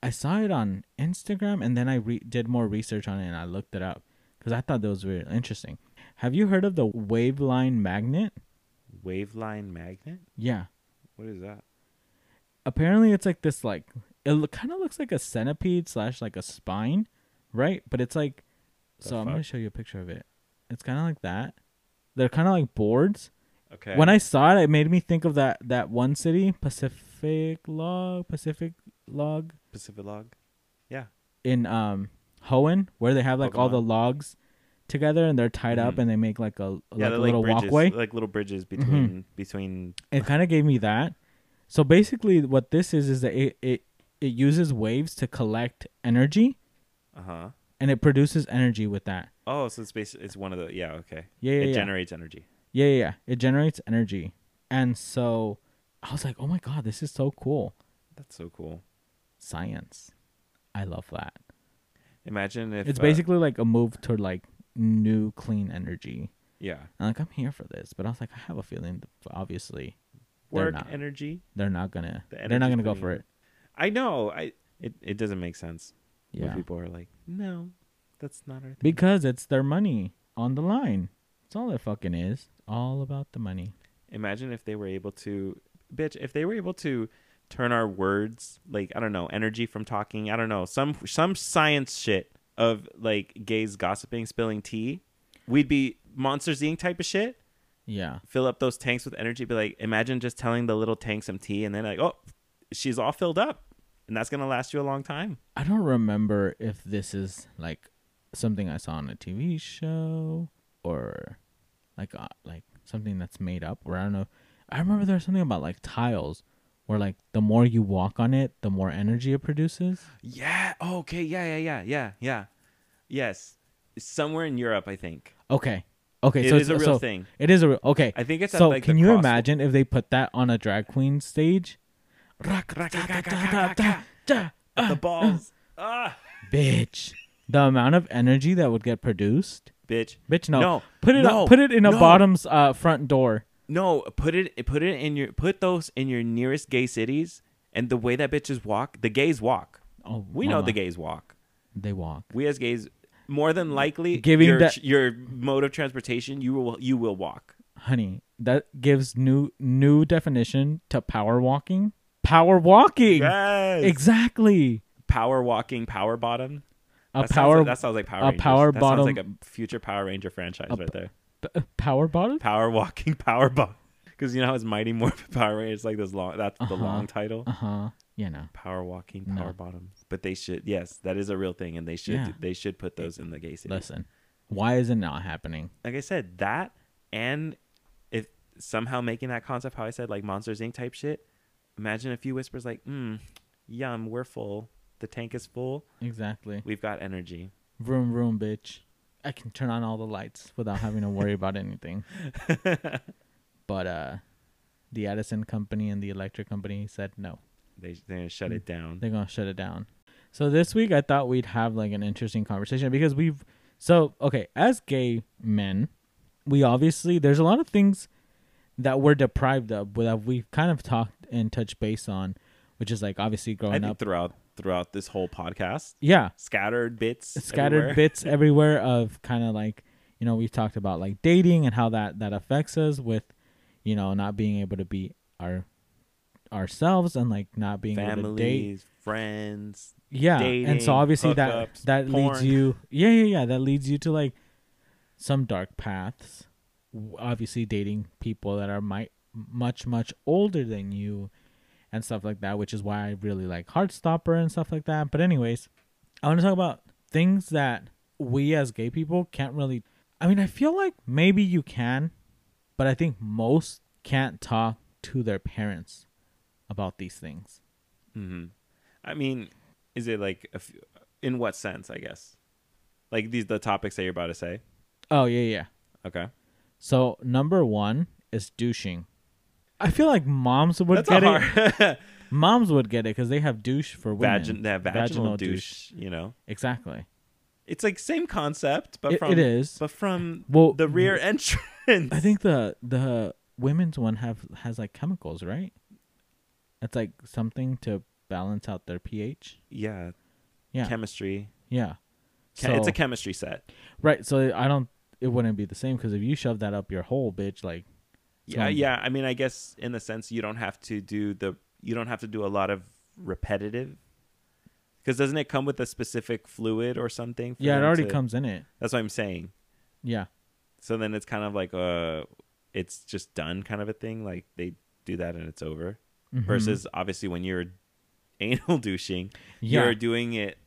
I saw it on Instagram, and then I re- did more research on it, and I looked it up because I thought that was really interesting. Have you heard of the Waveline magnet? waveline magnet? Yeah. what is that? Apparently it's like this like it kind of looks like a centipede slash like a spine right? But it's like The so i'm gonna show you a picture of it. It's kind of like that. They're kind of like boards. Okay. When i saw it it made me think of that that one city Pacifidlog pacific log Pacifidlog in um hoenn where they have like all the logs together and they're tied up Mhm. and they make like a like yeah, a they're little bridges, walkway. like little bridges between between. It kind of gave me that. So basically, what this is is that it it it uses waves to collect energy Uh huh. and it produces energy with that. Oh, so it's basically it's one of the yeah okay. Yeah, yeah, it yeah. generates energy. yeah, yeah, yeah. It generates energy, and so I was like, oh my god, this is so cool. That's so cool. Science, I love that. Imagine if it's uh, basically like a move toward like new clean energy. yeah And like I'm here for this, but I was like, I have a feeling, that obviously, They're work not. energy. they're not gonna, The they're not gonna go for it. I know. I it it doesn't make sense. Yeah, people are like, no, that's not our thing. because it's their money on the line. That's all it fucking is. All about the money. Imagine if they were able to, bitch, if they were able to turn our words like I don't know energy from talking. I don't know some some science shit of like gays gossiping, spilling tea. We'd be Monsters Inc. type of shit. Yeah, Fill up those tanks with energy. Be like, imagine just telling the little tank some tea, and then like, oh, she's all filled up, and that's gonna last you a long time. I don't remember if this is like something I saw on a TV show or like uh, like something that's made up. Or I don't know. I remember there's something about like tiles, where like the more you walk on it, the more energy it produces. Yeah. Oh, okay. Yeah. Yeah. Yeah. Yeah. Yeah. Yes. Somewhere in Europe, I think. Okay, okay, It so is it's- a real so thing. It is a real okay. I think it's at, so like, can you cross- imagine if they put that on a drag queen stage? the balls. ah, Bitch, the amount of energy that would get produced. bitch. Bitch, no, No, put it no, put it in a no. bottom's uh, front door. No, put it put it in your put those in your nearest gay cities and the way that bitches walk, the gays walk. Oh, We know the gays walk. They walk. We as gays more than likely Giving your that- your mode of transportation, you will you will walk. honey that gives new new definition to power walking power walking Yes. exactly power walking, power bottom. a that power sounds like, that sounds like Power a Rangers. power that bottom- sounds like a future Power Ranger franchise A right there. P- power bottom Power walking, (laughs) power bottom. Because you know how it's Mighty Morphin (laughs) Power Rangers like this long. That's the Uh-huh. long title. uh-huh you know Power walking, No. power bottoms. But they should. Yes, that is a real thing, and they should. Yeah. They should put those in the gay cities. listen why is it not happening Like I said, that and if somehow making that concept, how I said, like Monsters Inc. type shit. Imagine a few whispers like, "Hmm, yum, we're full. The tank is full. exactly We've got energy." vroom vroom bitch i can turn on all the lights without having to worry about anything (laughs) but uh the edison company and the electric company said no They they're gonna shut it down. they're gonna shut it down. So this week I thought we'd have like an interesting conversation because we've so okay as gay men, we obviously there's a lot of things that we're deprived of that we've kind of talked and touched base on, which is like obviously growing up. throughout throughout this whole podcast, Yeah, scattered bits, scattered everywhere. bits (laughs) everywhere of kind of like you know we've talked about like dating and how that that affects us with you know not being able to be our ourselves and like not being able to date families, friends. yeah and so obviously that hookups, that leads porn. you yeah yeah yeah that leads you to like some dark paths obviously dating people that are might much much older than you and stuff like that which is why i really like heartstopper and stuff like that but anyways i want to talk about things that we as gay people can't really i mean i feel like maybe you can but i think most can't talk to their parents about these things hmm I mean, is it like a f in what sense? I guess, like these the topics that you're about to say. oh yeah yeah Okay, So number one is douching. I feel like moms would that's get a it. (laughs) Moms would get it because they have douche for women. Vagin- that vaginal, douche, You know, Exactly. it's like same concept, but It- from it is. but from Well, the rear entrance. I think the the women's one have has like chemicals, right? It's like something to balance out their pH. yeah, Yeah. chemistry. yeah. Che- it's a chemistry set. right. So I don't. It wouldn't be the same because if you shove that up your hole, bitch, like Yeah, So- yeah. I mean, I guess in the sense you don't have to do the you don't have to do a lot of repetitive. Because doesn't it come with a specific fluid or something? for yeah, it already to- comes in it. That's what I'm saying. Yeah. So then it's kind of like uh it's just done kind of a thing. Like they do that and it's over. Mhm. Versus obviously when you're (laughs) anal douching, yeah, you're doing it,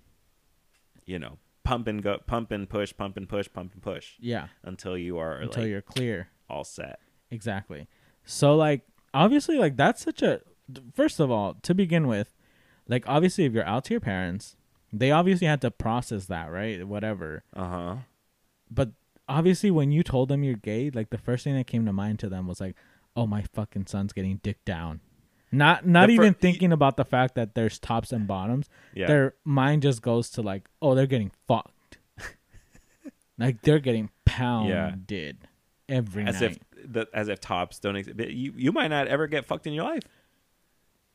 you know, pump and go, pump and push, pump and push, pump and push Yeah. until you are Until like you're clear. all set. Exactly. So like obviously like that's such a first of all, to begin with, like obviously if you're out to your parents, they obviously had to process that, right? Whatever. Uh huh. But obviously when you told them you're gay, like the first thing that came to mind to them was like, "Oh, my fucking son's getting dick down." Not not fir- even thinking about the fact that there's tops and bottoms. Yeah. Their mind just goes to like, "Oh, they're getting fucked." (laughs) like they're getting pounded every as night. if the, as if tops don't exist. But you you might not ever get fucked in your life.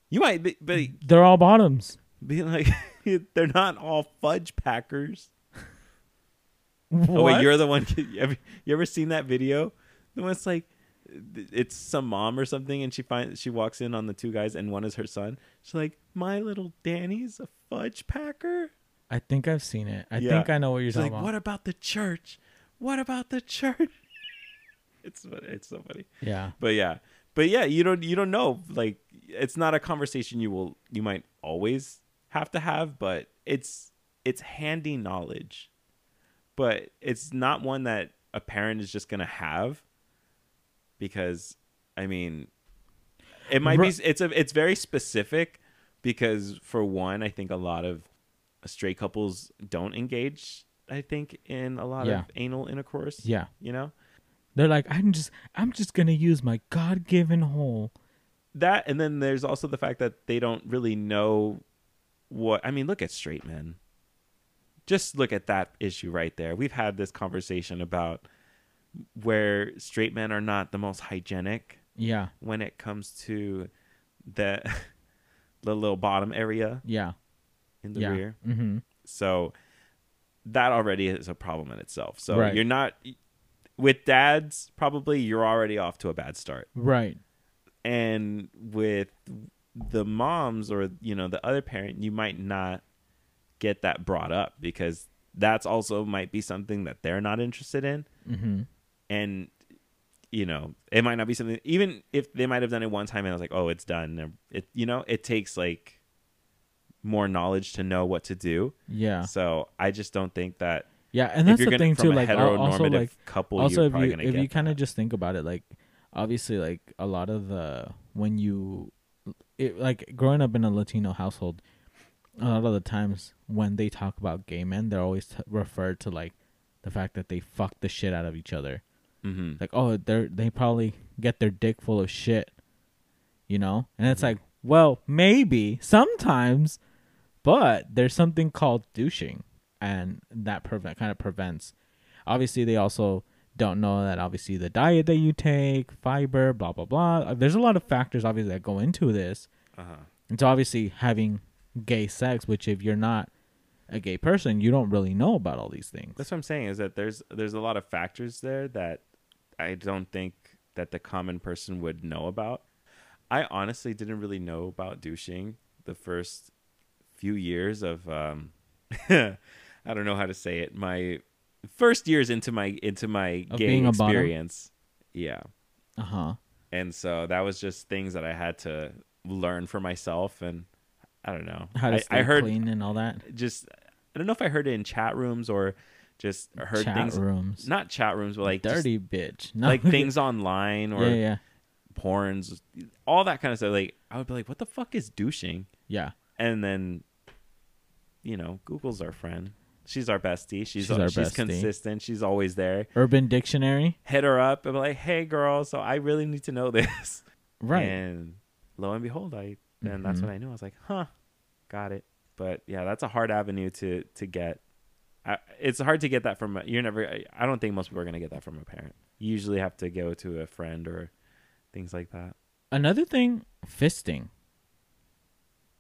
You might be, be, they're all bottoms. be like (laughs) they're not all fudge packers. What? Oh wait, you're the one. (laughs) You ever, you ever seen that video? The one it's like it's some mom or something, and she finds she walks in on the two guys, and one is her son. She's like, "My little Danny's a fudge packer." I think I've seen it. I Yeah. think I know what you're She's talking like, about. "What about the church? What about the church?" It's it's so funny. Yeah. but yeah but yeah you don't you don't know like it's not a conversation you will you might always have to have but it's it's handy knowledge but it's not one that a parent is just gonna have because i mean it might be it's a it's very specific because for one i think a lot of straight couples don't engage i think in a lot Yeah. of anal intercourse Yeah. you know They're like, I'm just I'm just gonna use my God given hole. that and then there's also the fact that they don't really know what I mean look at straight men just look at that issue right there we've had this conversation about where straight men are not the most hygienic Yeah. when it comes to the (laughs) the little bottom area Yeah. in the yeah. rear Mm-hmm. so that already is a problem in itself so Right. you're not with dads probably you're already off to a bad start Right. and with the moms or you know the other parent you might not get that brought up because that's also might be something that they're not interested in Mm-hmm. and you know it might not be something even if they might have done it one time and i was like oh it's done it you know it takes like more knowledge to know what to do Yeah. so i just don't think that Yeah, and that's the thing too. Like al- also like couple also if you if you kind of just think about it, like obviously like a lot of the when you it, like growing up in a Latino household, a lot of the times when they talk about gay men, they're always t- referred to like the fact that they fuck the shit out of each other. Mm-hmm. Like oh they're they probably get their dick full of shit, you know, and it's Mhm. like well maybe sometimes, but there's something called douching, and that prevent kind of prevents. Obviously, they also don't know that obviously the diet that you take, fiber, blah blah blah. Uh, There's a lot of factors obviously that go into this. uh-huh And so obviously having gay sex, which if you're not a gay person, you don't really know about all these things. That's what I'm saying is that there's there's a lot of factors there that I don't think that the common person would know about. I honestly didn't really know about douching the first few years of um (laughs) I don't know how to say it. My first years into my into my Of gay experience. Yeah. Uh huh. And so that was just things that I had to learn for myself and I don't know. How to I, stay I heard clean and all that. just I don't know if I heard it in chat rooms or just heard things. Chat things rooms. not chat rooms but like just, dirty bitch. No. like (laughs) things online or yeah, yeah, porns all that kind of stuff like I would be like what the fuck is douching yeah. and then you know Google's our friend she's our bestie she's She's our she's bestie. consistent she's always there Urban Dictionary. hit her up and be like hey girl so I really need to know this (laughs) Right. and lo and behold I then that's Mhm. when I knew I was like huh got it but yeah that's a hard avenue to to get I, it's hard to get that from a, you're never I- don't think most people are gonna get that from a parent you usually have to go to a friend or things like that Another thing, fisting.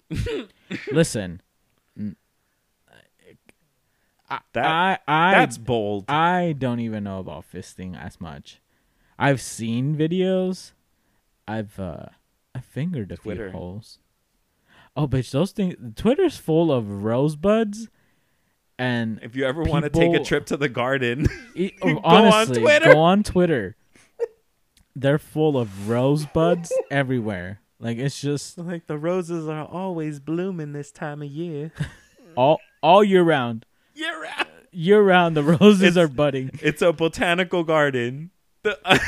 (laughs) Listen, n- That- I, I, that's bold I don't even know about fisting as much. I've seen videos. I've uh, I fingered a Twitter. few holes. Oh, bitch, those things. Twitter's full of rosebuds, and if you ever want to take a trip to the garden it, (laughs) (laughs) Go on honestly, Twitter. go on Twitter. They're full of rosebuds (laughs) everywhere. Like it's just like the roses are always blooming this time of year all all year round. Year round year round the roses It's- are budding. It's a botanical garden. The (laughs)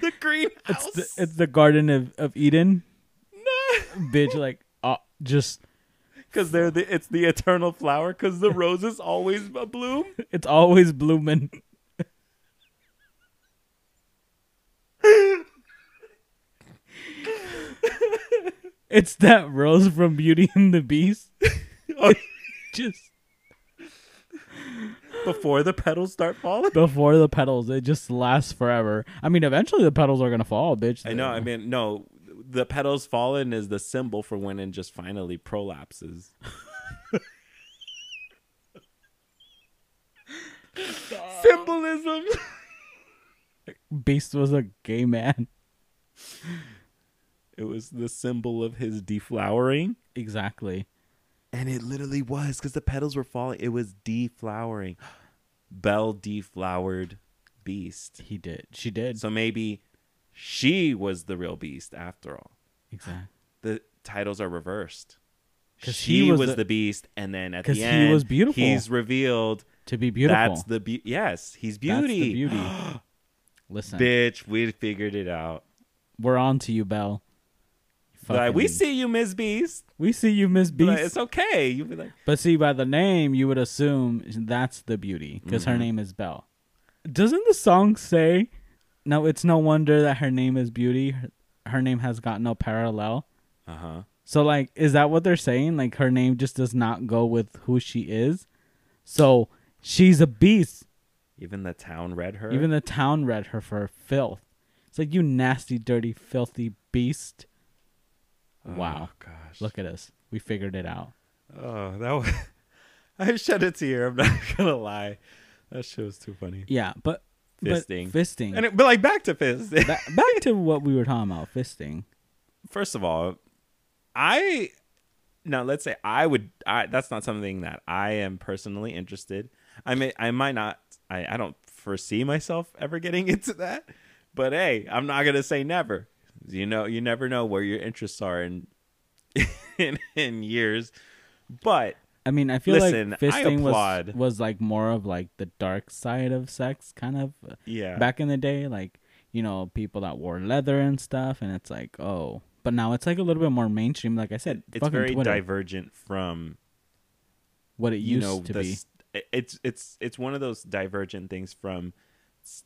the greenhouse. It's the, it's the Garden of, of Eden, no, bitch. Like, uh, just because they're the it's the eternal flower. Because the roses always bloom. (laughs) it's always blooming. (laughs) it's that rose from Beauty and the Beast. Oh, Just Before the petals start falling. before the petals, it just lasts forever. I mean, eventually the petals are gonna fall, bitch. I know. I mean, no. The petals fallen is the symbol for when it just finally prolapses. (laughs) Symbolism. (laughs) Beast was a gay man. It was the symbol of his deflowering. Exactly. And it literally was because the petals were falling. It was deflowering. (gasps) Belle deflowered beast. He did. She did. So maybe she was the real beast after all. exactly. (gasps) The titles are reversed. 'Cause she he was, was the, the- beast, and then at the end, he was beautiful. He's revealed. To be beautiful. That's the be- yes, he's That's the beauty. beauty. (gasps) Listen, Bitch, we figured it out. we're on to you, Belle. Like, we see you, Miss Beast. we see you, Miss Beast. it's okay. You be like, But see, by the name, you would assume that's the beauty because her Mhm. name is Belle. Doesn't the song say, "No, it's no wonder that her name is Beauty. Her, her name has got no parallel." uh huh. So, like, is that what they're saying? Like, her name just does not go with who she is. So she's a beast. Even the town read her. Even the town read her for filth. It's like you nasty, dirty, filthy beast. Oh, Wow. gosh. Look at us. We figured it out. Oh, that was. (laughs) I shed a tear. I'm not (laughs) gonna lie. That shit was too funny. Yeah, but Fisting. But fisting. And it, but like back to fist. Ba- back (laughs) to what we were talking about, fisting. First of all, I now let's say I would. I that's not something that I am personally interested. I may. I might not. I. I don't foresee myself ever getting into that. But hey, I'm not gonna say never. You know, you never know where your interests are in (laughs) in, in years. But I mean, I feel Listen, like fisting was was like more of like the dark side of sex, kind of uh, yeah, back in the day. Like you know, people that wore leather and stuff, and it's like, oh, but now it's like a little bit more mainstream. Like I said, it's very Twitter, divergent from what it used know to the be. it's it's it's one of those divergent things from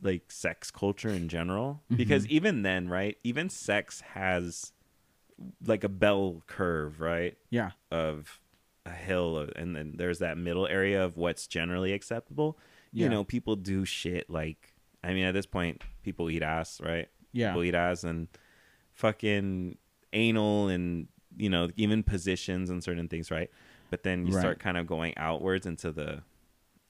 like sex culture in general. Mm-hmm. because even then right even sex has like a bell curve right Yeah, of a hill of, and then there's that middle area of what's generally acceptable. You know people do shit like i mean at this point people eat ass right? Yeah, people eat ass and fucking anal and you know even positions and certain things right? But then you Right. start kind of going outwards into the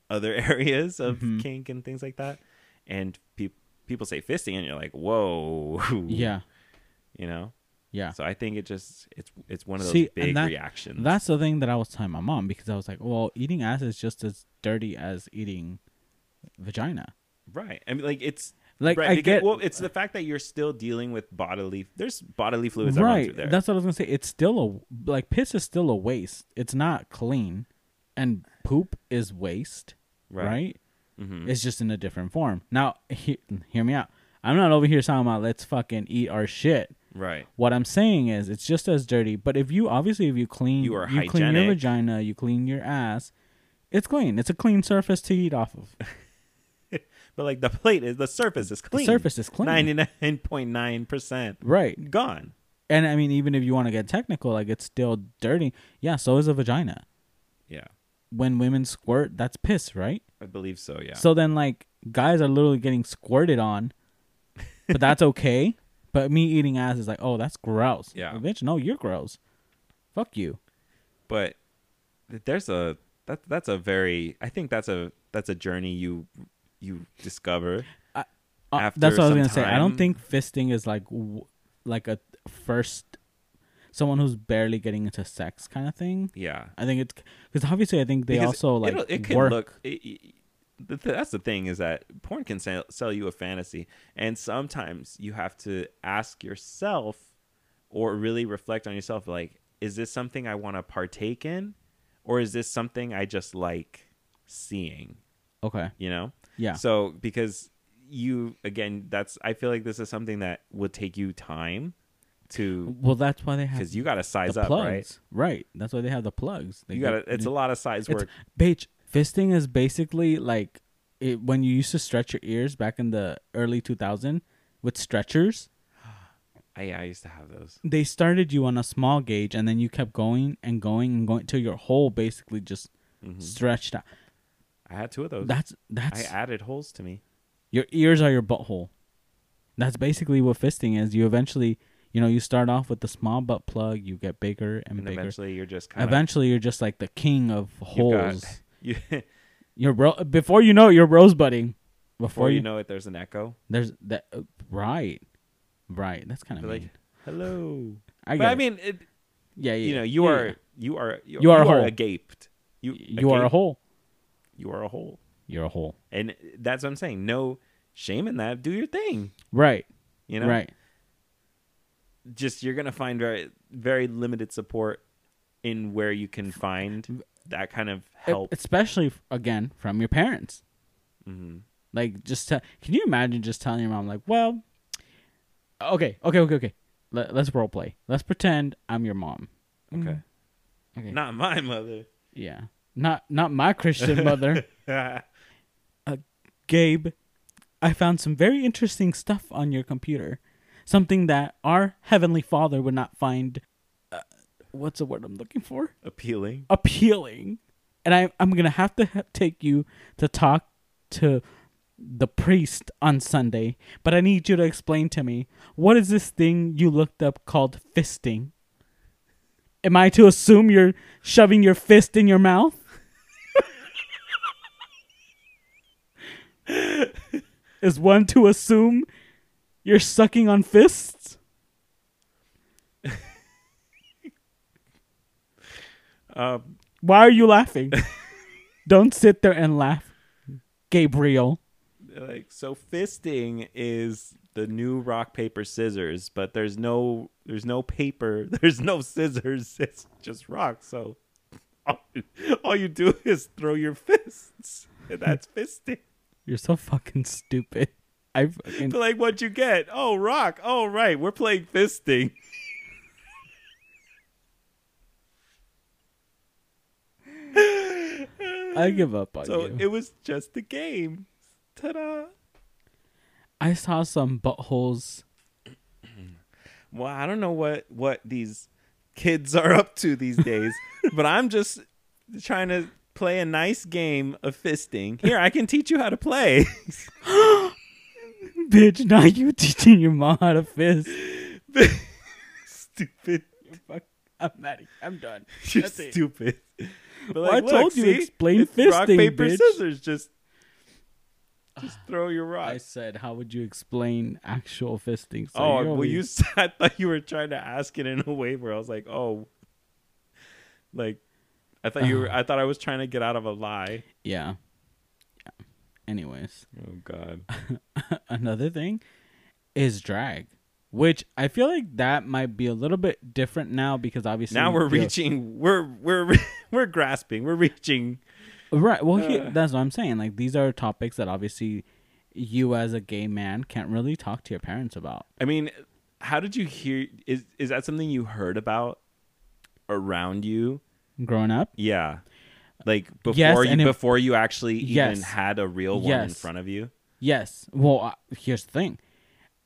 other (laughs) areas of Mhm. kink and things like that and pe- people say fisting and you're like whoa (laughs) yeah, you know yeah. so i think it just it's it's one of those See, big that- reactions That's the thing that I was telling my mom because I was like, well, eating ass is just as dirty as eating vagina. right i mean like it's Like right, I because- get well it's the fact that you're still dealing with bodily there's bodily fluids that right. there That's what I was gonna say. It's still a like piss is still a waste. It's not clean, and poop is waste. Right. Mhm. It's just in a different form. Now, he, hear me out. I'm not over here talking about let's fucking eat our shit. right What I'm saying is it's just as dirty. But if you obviously if you clean You are clean your vagina, you clean your ass, it's clean. It's a clean surface to eat off of. (laughs) but like the plate is the surface is The clean surface is clean. 99.9% Right. gone. And I mean even if you want to get technical, like it's still dirty. Yeah, so is a vagina. Yeah, When women squirt, that's piss, right? I believe so. Yeah. So then, like, guys are literally getting squirted on, but that's (laughs) okay. But me eating ass is like, oh, that's gross. Yeah. Well, bitch, no, you're gross. Fuck you. but there's a that that's a very I think that's a that's a journey you you discover. Uh, After that's what I was gonna say. I don't think fisting is like w- like a first someone who's barely getting into sex kind of thing. Yeah. I think it's because obviously I think they Because also like it can work. look it, it- that's the thing is that porn can sell, sell you a fantasy and sometimes you have to ask yourself or really reflect on yourself like is this something i want to partake in or is this something i just like seeing. Okay. You know. Yeah. So because you again, that's I feel like this is something that would take you time to Well, that's why they have because you got to size up, plugs. right? Right. That's why they have the plugs. They You got to. It's a lot of size work. Beach fisting is basically like it, when you used to stretch your ears back in the early 2000 with stretchers. (gasps) I, I used to have those. They started you on a small gauge, and then you kept going and going and going till your hole basically just Mhm. stretched out. I had two of those. That's that's I added holes to me. your ears are your butthole. That's basically what fisting is. You eventually, you know, you start off with the small butt plug, you get bigger and, And bigger. eventually, you're just kind of Eventually, you're just like the king of holes. (laughs) you, (laughs) You're ro- before you know it, you're rosebudding. Before, before you, you know it. There's an echo. there's that uh, right, right. That's kind of like. Hello. I but I mean, it, yeah, yeah. you know, you yeah, are yeah. you are you, You are a hole. agaped. You you are a agape. hole. You are a hole, You're a hole. and that's what I'm saying. No shame in that. Do your thing. Right. You know, Right. Just you're gonna find very very limited support in where you can find mm. that kind of help. especially again from your parents. hmm Like, just te- can you imagine just telling your mom like, well, okay, okay, okay, okay. Let, let's role play. Let's pretend I'm your mom. Okay, mm-hmm. Okay. not my mother. Yeah. Not not my Christian mother. (laughs) Uh, Gabe, I found some very interesting stuff on your computer. Something that our heavenly Father would not find uh, what's the word I'm looking for? Appealing. appealing. And I I'm going to have to ha- take you to talk to the priest on Sunday, but I need you to explain to me what is this thing you looked up called fisting? Am I to assume you're shoving your fist in your mouth? (laughs) is one to assume you're sucking on fists? (laughs) Um, Why are you laughing? (laughs) Don't sit there and laugh, Gabriel. like so, fisting is the new rock paper scissors, but there's no there's no paper, (laughs) there's no scissors. It's just rock. So all, all you do is throw your fists, and that's fisting. You're so fucking stupid. I fucking But like, what you get? Oh, rock. Oh, right. We're playing fisting. (laughs) I give up on So you. So it was just a game. Ta-da! I saw some buttholes. (clears throat) Well, I don't know what what these kids are up to these days, (laughs) but I'm just trying to play a nice game of fisting. Here, I can teach you how to play. (gasps) (laughs) Bitch, now you teaching your mom how to fist. (laughs) stupid. Fuck, I'm mad. I'm done. (laughs) You're That's it. stupid. But Well, I told you, explain It's rock fisting, paper bitch. scissors. Just just (sighs) throw your rock. I said, how would you explain actual fisting? So oh, you're well, only- you. s- (laughs) I thought you were trying to ask it in a way where I was like, oh, like I thought you were. Uh-huh. I thought I was trying to get out of a lie. Yeah. Anyways, Oh God. (laughs) another thing is drag, which I feel like that might be a little bit different now because obviously now we're reaching. We're we're (laughs) we're grasping. We're reaching. Right. Well, he- Uh. that's what I'm saying. Like these are topics that obviously you as a gay man can't really talk to your parents about. I mean, how did you hear? Is is that something you heard about around you? Growing up, Yeah. Like before Yes, you it- before you actually Yes. even had a real one in front of you. yes. Well, uh, here's the thing.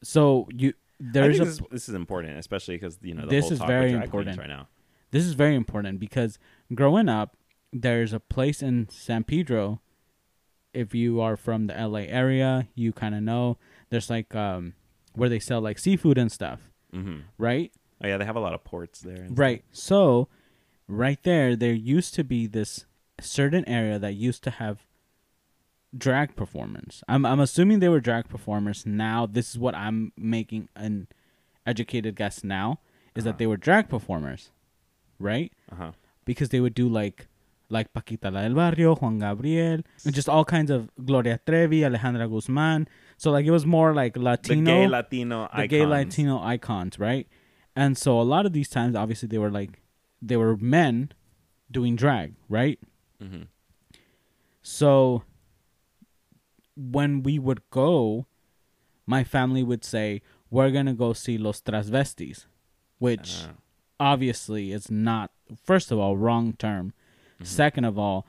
So you there's a this, this is important, especially because you know the This is very important. right now. this is very important because growing up, there's a place in San Pedro. If you are from the LA area, you kind of know. There's like um where they sell like seafood and stuff, hmm right? Oh yeah, they have a lot of ports there. and Right. So, right there, there used to be this certain area that used to have drag performance. I'm I'm assuming they were drag performers. Now, this is what I'm making an educated guess now is Uh-huh. that they were drag performers, right? Uh-huh. Because they would do like like Paquita la del Barrio, Juan Gabriel, and just all kinds of Gloria Trevi, Alejandra Guzman. So like it was more like The Latino gay Latino the icons. gay Latino icons, right? And so a lot of these times, obviously, they were like they were men doing drag, right? Hmm So when we would go, my family would say, "We're gonna go see Los Transvestis," which Uh, obviously is not. First of all, wrong term. mhm. Second of all,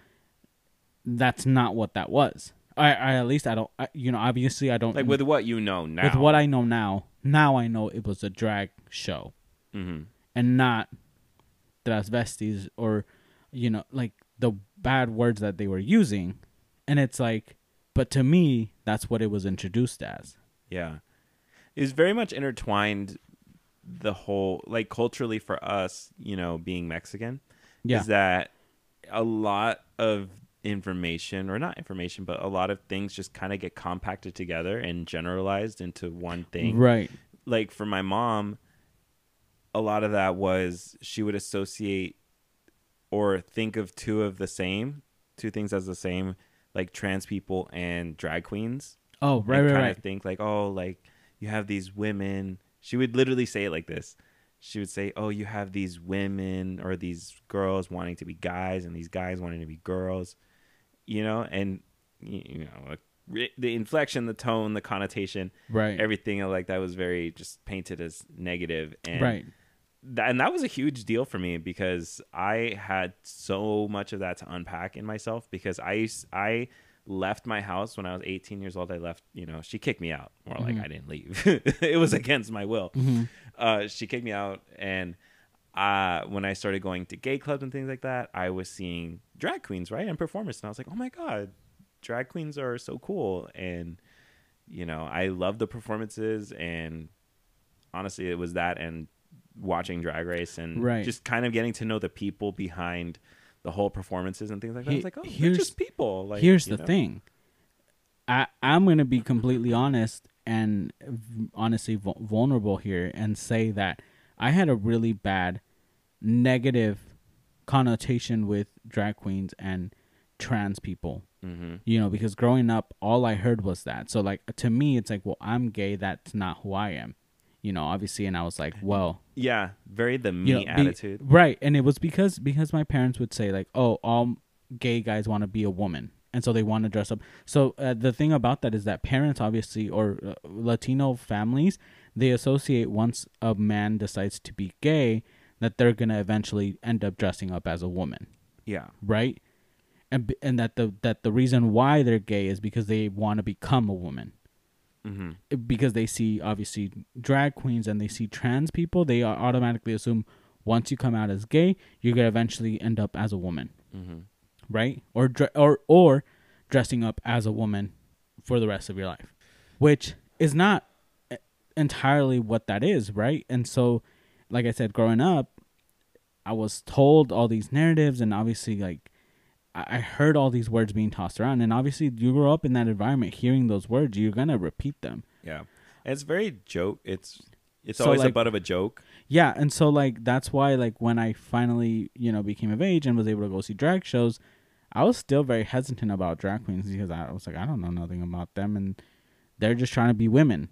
that's not what that was. I, I at least I don't. I, you know, obviously I don't. like with what you know now. with what I know now, now I know it was a drag show hmm and not transvestis or you know like the bad words that they were using and it's like but to me that's what it was introduced as Yeah. It was very much intertwined the whole like culturally for us, you know, being Mexican, yeah is that a lot of information or not information, but a lot of things just kind of get compacted together and generalized into one thing. right Like for my mom, a lot of that was she would associate or think of two of the same, two things as the same, like trans people and drag queens. Oh right right kind right. of think like, oh, like you have these women. She would literally say it like this. She would say, "Oh, you have these women or these girls wanting to be guys, and these guys wanting to be girls," you know, and you know, like, the inflection, the tone, the connotation, right. everything like that was very just painted as negative, and right and that was a huge deal for me because I had so much of that to unpack in myself because I I left my house when I was 18 years old. I left, you know, she kicked me out. More like Mhm. I didn't leave. (laughs) it was against my will. Mhm. Uh, she kicked me out, and uh, when I started going to gay clubs and things like that, I was seeing drag queens, right, and performers, and I was like, oh my god, drag queens are so cool, and you know, I love the performances, and honestly, it was that and watching Drag Race and Right. just kind of getting to know the people behind the whole performances and things like that. I He- was like, oh, they're here's- just people. Like, here's the know? thing i i'm gonna be completely honest and v- honestly vul- vulnerable here and say that i had a really bad negative connotation with drag queens and trans people Mhm. you know because growing up all i heard was that so like to me it's like well i'm gay that's not who i am you know obviously and i was like well Yeah, very the me you know, be- attitude. right and it was because because my parents would say like oh all gay guys want to be a woman and so they want to dress up. So uh, the thing about that is that parents obviously or uh, latino families they associate once a man decides to be gay that they're going to eventually end up dressing up as a woman. Yeah. right? And and that the that the reason why they're gay is because they want to become a woman hmm because they see obviously drag queens and they see trans people they au- automatically assume once you come out as gay you're gonna eventually end up as a woman. Hmm right? Or dre- or or dressing up as a woman for the rest of your life. Which is not entirely what that is right? And so like i said growing up i was told all these narratives and obviously like I I heard all these words being tossed around, and obviously, you grow up in that environment, hearing those words, you're gonna repeat them. Yeah. And it's very joke. It's it's So, always a like- butt of a joke. Yeah, and so like that's why like when I finally you know became of age and was able to go see drag shows, I was still very hesitant about drag queens because I was like I don't know nothing about them and they're just trying to be women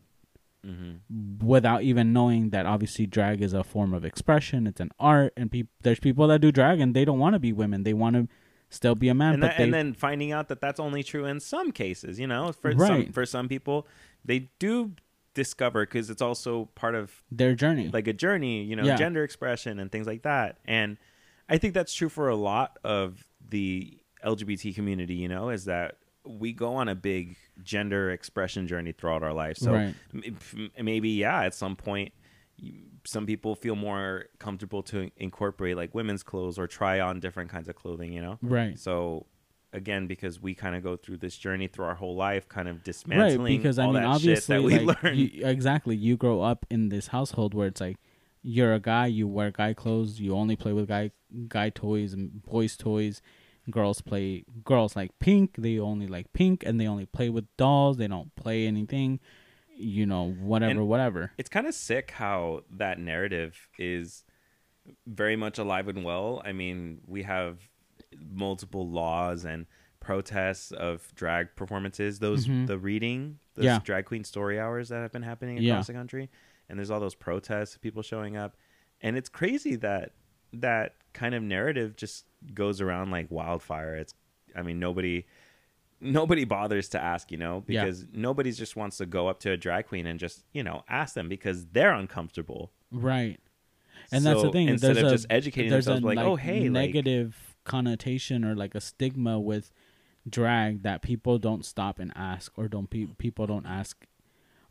hmm without even knowing that obviously drag is a form of expression, it's an art, and peop there's people that do drag and they don't want to be women, they want to still be a man, And, but that, they and then finding out that that's only true in some cases. You know, for some for some people, they do discover because it's also part of their journey. like a journey, you know, Yeah. gender expression and things like that. And I think that's true for a lot of the LGBT community, you know, is that we go on a big gender expression journey throughout our life. So Right. maybe, yeah, at some point, some people feel more comfortable to incorporate like women's clothes or try on different kinds of clothing, you know? right. So again, because we kind of go through this journey through our whole life, kind of dismantling right because i all mean that shit obviously that we like, (laughs) learn. you- exactly you grow up in this household where it's like you're a guy you wear guy clothes you only play with guy guy toys and boys toys girls play girls like pink they only like pink and they only play with dolls they don't play anything you know whatever And- whatever it's kind of sick how that narrative is very much alive and well. I mean, we have multiple laws and protests of drag performances. Those Mhm. the reading, those Yeah. drag queen story hours that have been happening Yeah. across the country, and there's all those protests, people showing up, and it's crazy that that kind of narrative just goes around like wildfire. It's, I mean, nobody. Nobody bothers to ask, you know, Yeah. because nobody just wants to go up to a drag queen and just, you know, ask them because they're uncomfortable. Right. And that's the thing. Instead there's of a, just educating there's themselves, a like, oh, hey, like, negative connotation or like a stigma with drag that people don't stop and ask, or don't pe- people don't ask,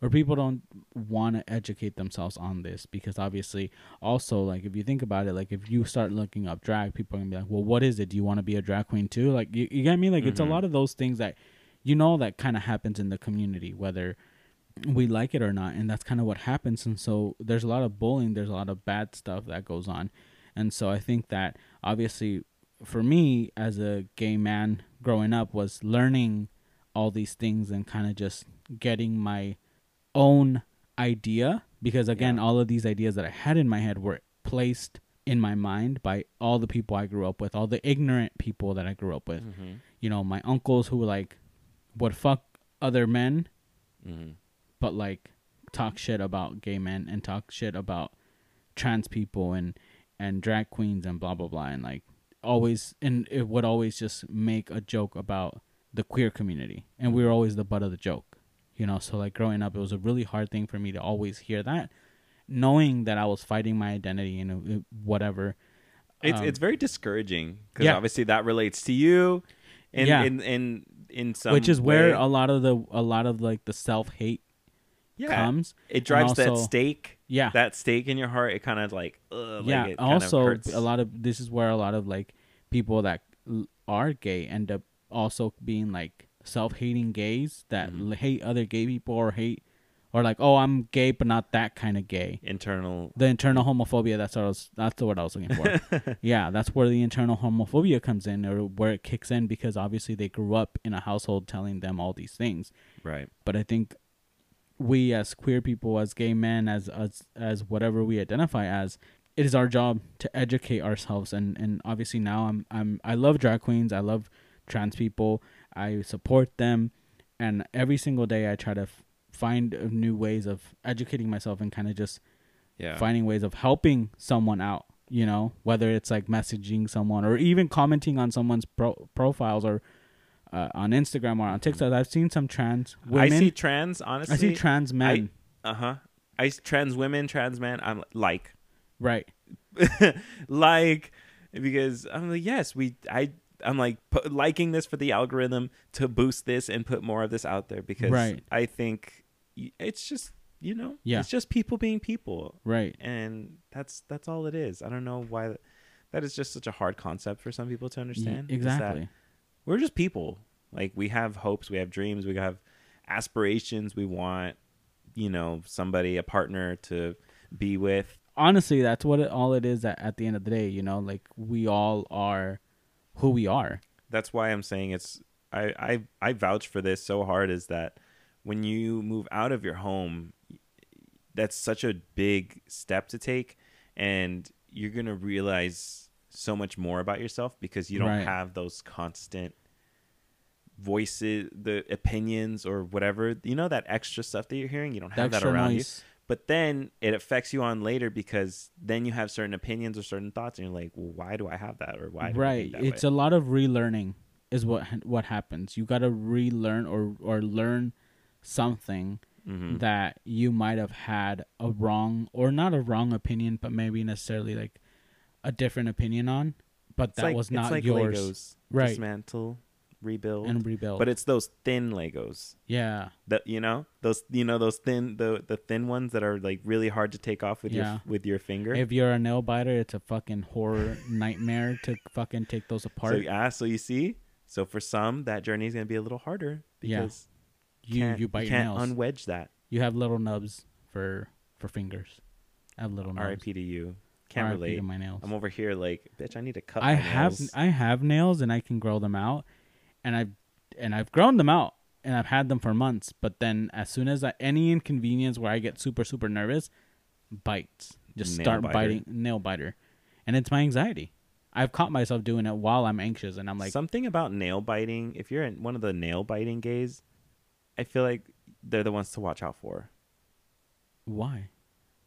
or people don't want to educate themselves on this because obviously, also like if you think about it, like if you start looking up drag, people are gonna be like, well, what is it? Do you want to be a drag queen too? Like you, you get me? Like it's a Mhm. lot of those things that you know that kind of happens in the community, whether we like it or not and that's kind of what happens and so there's a lot of bullying there's a lot of bad stuff that goes on and so i think that obviously for me as a gay man growing up was learning all these things and kind of just getting my own idea because again Yeah. all of these ideas that i had in my head were placed in my mind by all the people i grew up with all the ignorant people that i grew up with Mhm. you know my uncles who were like would fuck other men Mhm. but like talk shit about gay men and talk shit about trans people and and drag queens and blah blah blah and like always and it would always just make a joke about the queer community and we were always the butt of the joke you know so like growing up it was a really hard thing for me to always hear that knowing that i was fighting my identity and uh, whatever It's Um, it's very discouraging because yeah. obviously that relates to you, in Yeah. in in in some which is where a lot of the a lot of like the self-hate yeah comes it drives that stake yeah that stake in your heart. It kind of like ugh, yeah like also a lot of this is where a lot of like people that are gay end up also being like self-hating gays that Mhm. hate other gay people or hate or like oh i'm gay but not that kind of gay internal. the internal homophobia that's what I was that's the word i was looking for (laughs) yeah that's where the internal homophobia comes in or where it kicks in because obviously they grew up in a household telling them all these things right. but I think we as queer people, as gay men, as as as whatever we identify as, it is our job to educate ourselves. And and obviously now I'm I'm I love drag queens. I love trans people. I support them, and every single day I try to f- find uh, new ways of educating myself and kind of just Yeah. finding ways of helping someone out. You know, whether it's like messaging someone or even commenting on someone's pro- profiles or uh, on Instagram or on TikTok. I've seen some trans women. I see trans. Honestly, I see trans men. Uh huh. I trans women, trans men. I'm like, right. (laughs) like, because I'm like, yes, we. I. I'm like pu- liking this for the algorithm to boost this and put more of this out there because Right. I think it's just you know Yeah. it's just people being people Right. and that's that's all it is. I don't know why th- that is just such a hard concept for some people to understand. exactly. we're just people. Like we have hopes, we have dreams, we have aspirations. We want, you know, somebody, a partner to be with. Honestly, that's what it, all it is at, at the end of the day. You know, like we all are who we are. That's why I'm saying it's. I I I vouch for this so hard is that when you move out of your home, that's such a big step to take, and you're gonna realize so much more about yourself because you don't Right. have those constant voices the opinions or whatever you know that extra stuff that you're hearing you don't have that around you noise. But then it affects you on later because then you have certain opinions or certain thoughts and you're like well why do i have that or why do right. It's way? a lot of relearning is what what happens. You got to relearn or or learn something Mhm. that you might have had a wrong or not a wrong opinion, but maybe necessarily like a different opinion on, but It's that like- was not like yours. Legos. Right. dismantle rebuild And rebuild. but it's those thin legos yeah. that you know those you know those thin the the thin ones that are like really hard to take off with Yeah. your with your finger If you're a nail biter, it's a fucking horror (laughs) nightmare to fucking take those so apart. yeah so you see so for some that journey is going to be a little harder Yeah. because you can't, you bite your can't nails. unwedge that you have little nubs for for fingers. I have little nubs. RIP to you can't relate my nails. I'm over here like bitch I need to cut I my have nails. I have nails and I can grow them out, and I've and I've grown them out and I've had them for months. But then as soon as I, any inconvenience where I get super super nervous, bites just Nail start biter. biting nail biter, and it's my anxiety. I've caught myself doing it while I'm anxious, and I'm like, something about nail biting if you're in one of the nail biting gays I feel like they're the ones to watch out for why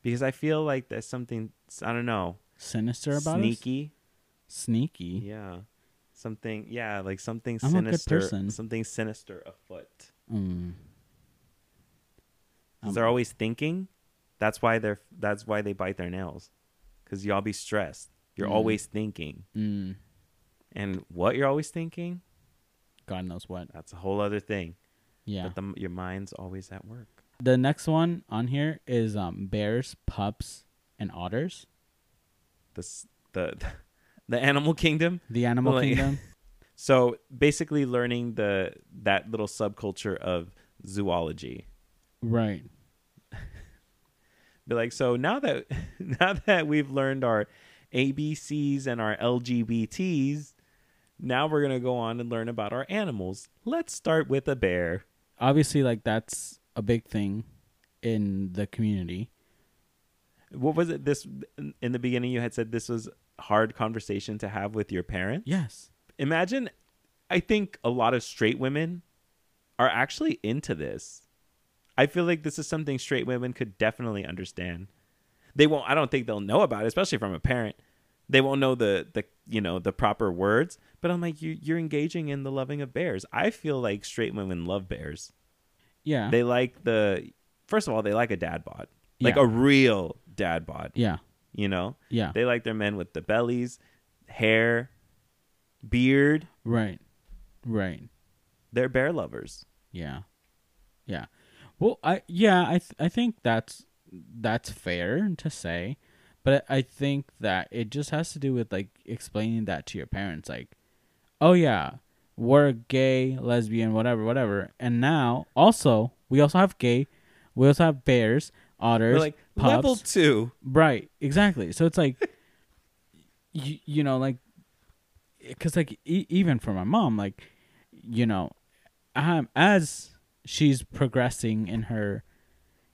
because I feel like there's something I don't know sinister about it? sneaky Sneaky. Yeah. Something yeah, like something I'm a good sinister, person. something sinister afoot. Mm. Um, they're always thinking. That's why they're that's why they bite their nails. Cuz y'all be stressed. You're Mm. always thinking. Mm. And what you're always thinking, God knows what. that's a whole other thing. Yeah. But the, your mind's always at work. The next one on here is um bears, pups, and otters. The the (laughs) the animal kingdom. The animal Like- kingdom. (laughs) So basically learning the that little subculture of zoology. right. (laughs) Be like, so now that (laughs) now that we've learned our ABCs and our LGBTs, now we're gonna go on and learn about our animals. Let's start with a bear. Obviously, like that's a big thing in the community. What was it? This in the beginning, you had said this was hard conversation to have with your parents. Yes. Imagine, I think a lot of straight women are actually into this. I feel like this is something straight women could definitely understand. They won't. I don't think they'll know about it, especially from a parent. They won't know the the you know the proper words. But I'm like, you you're engaging in the loving of bears. I feel like straight women love bears. Yeah. They like the first of all, they like a dad bod, like Yeah. a real dad bod. yeah. You know, Yeah. they like their men with the bellies, hair, beard. right. Right. They're bear lovers. Yeah. Yeah. Well, I yeah, I th- I think that's that's fair to say, but I think that it just has to do with like explaining that to your parents like, "Oh yeah, we're gay, lesbian, whatever, whatever." And now also, we also have gay, we also have bears, otters, like pups. level two. Right, exactly. So it's like, (laughs) you, you know, like, because like e- even for my mom, like, you know, um, as she's progressing in her,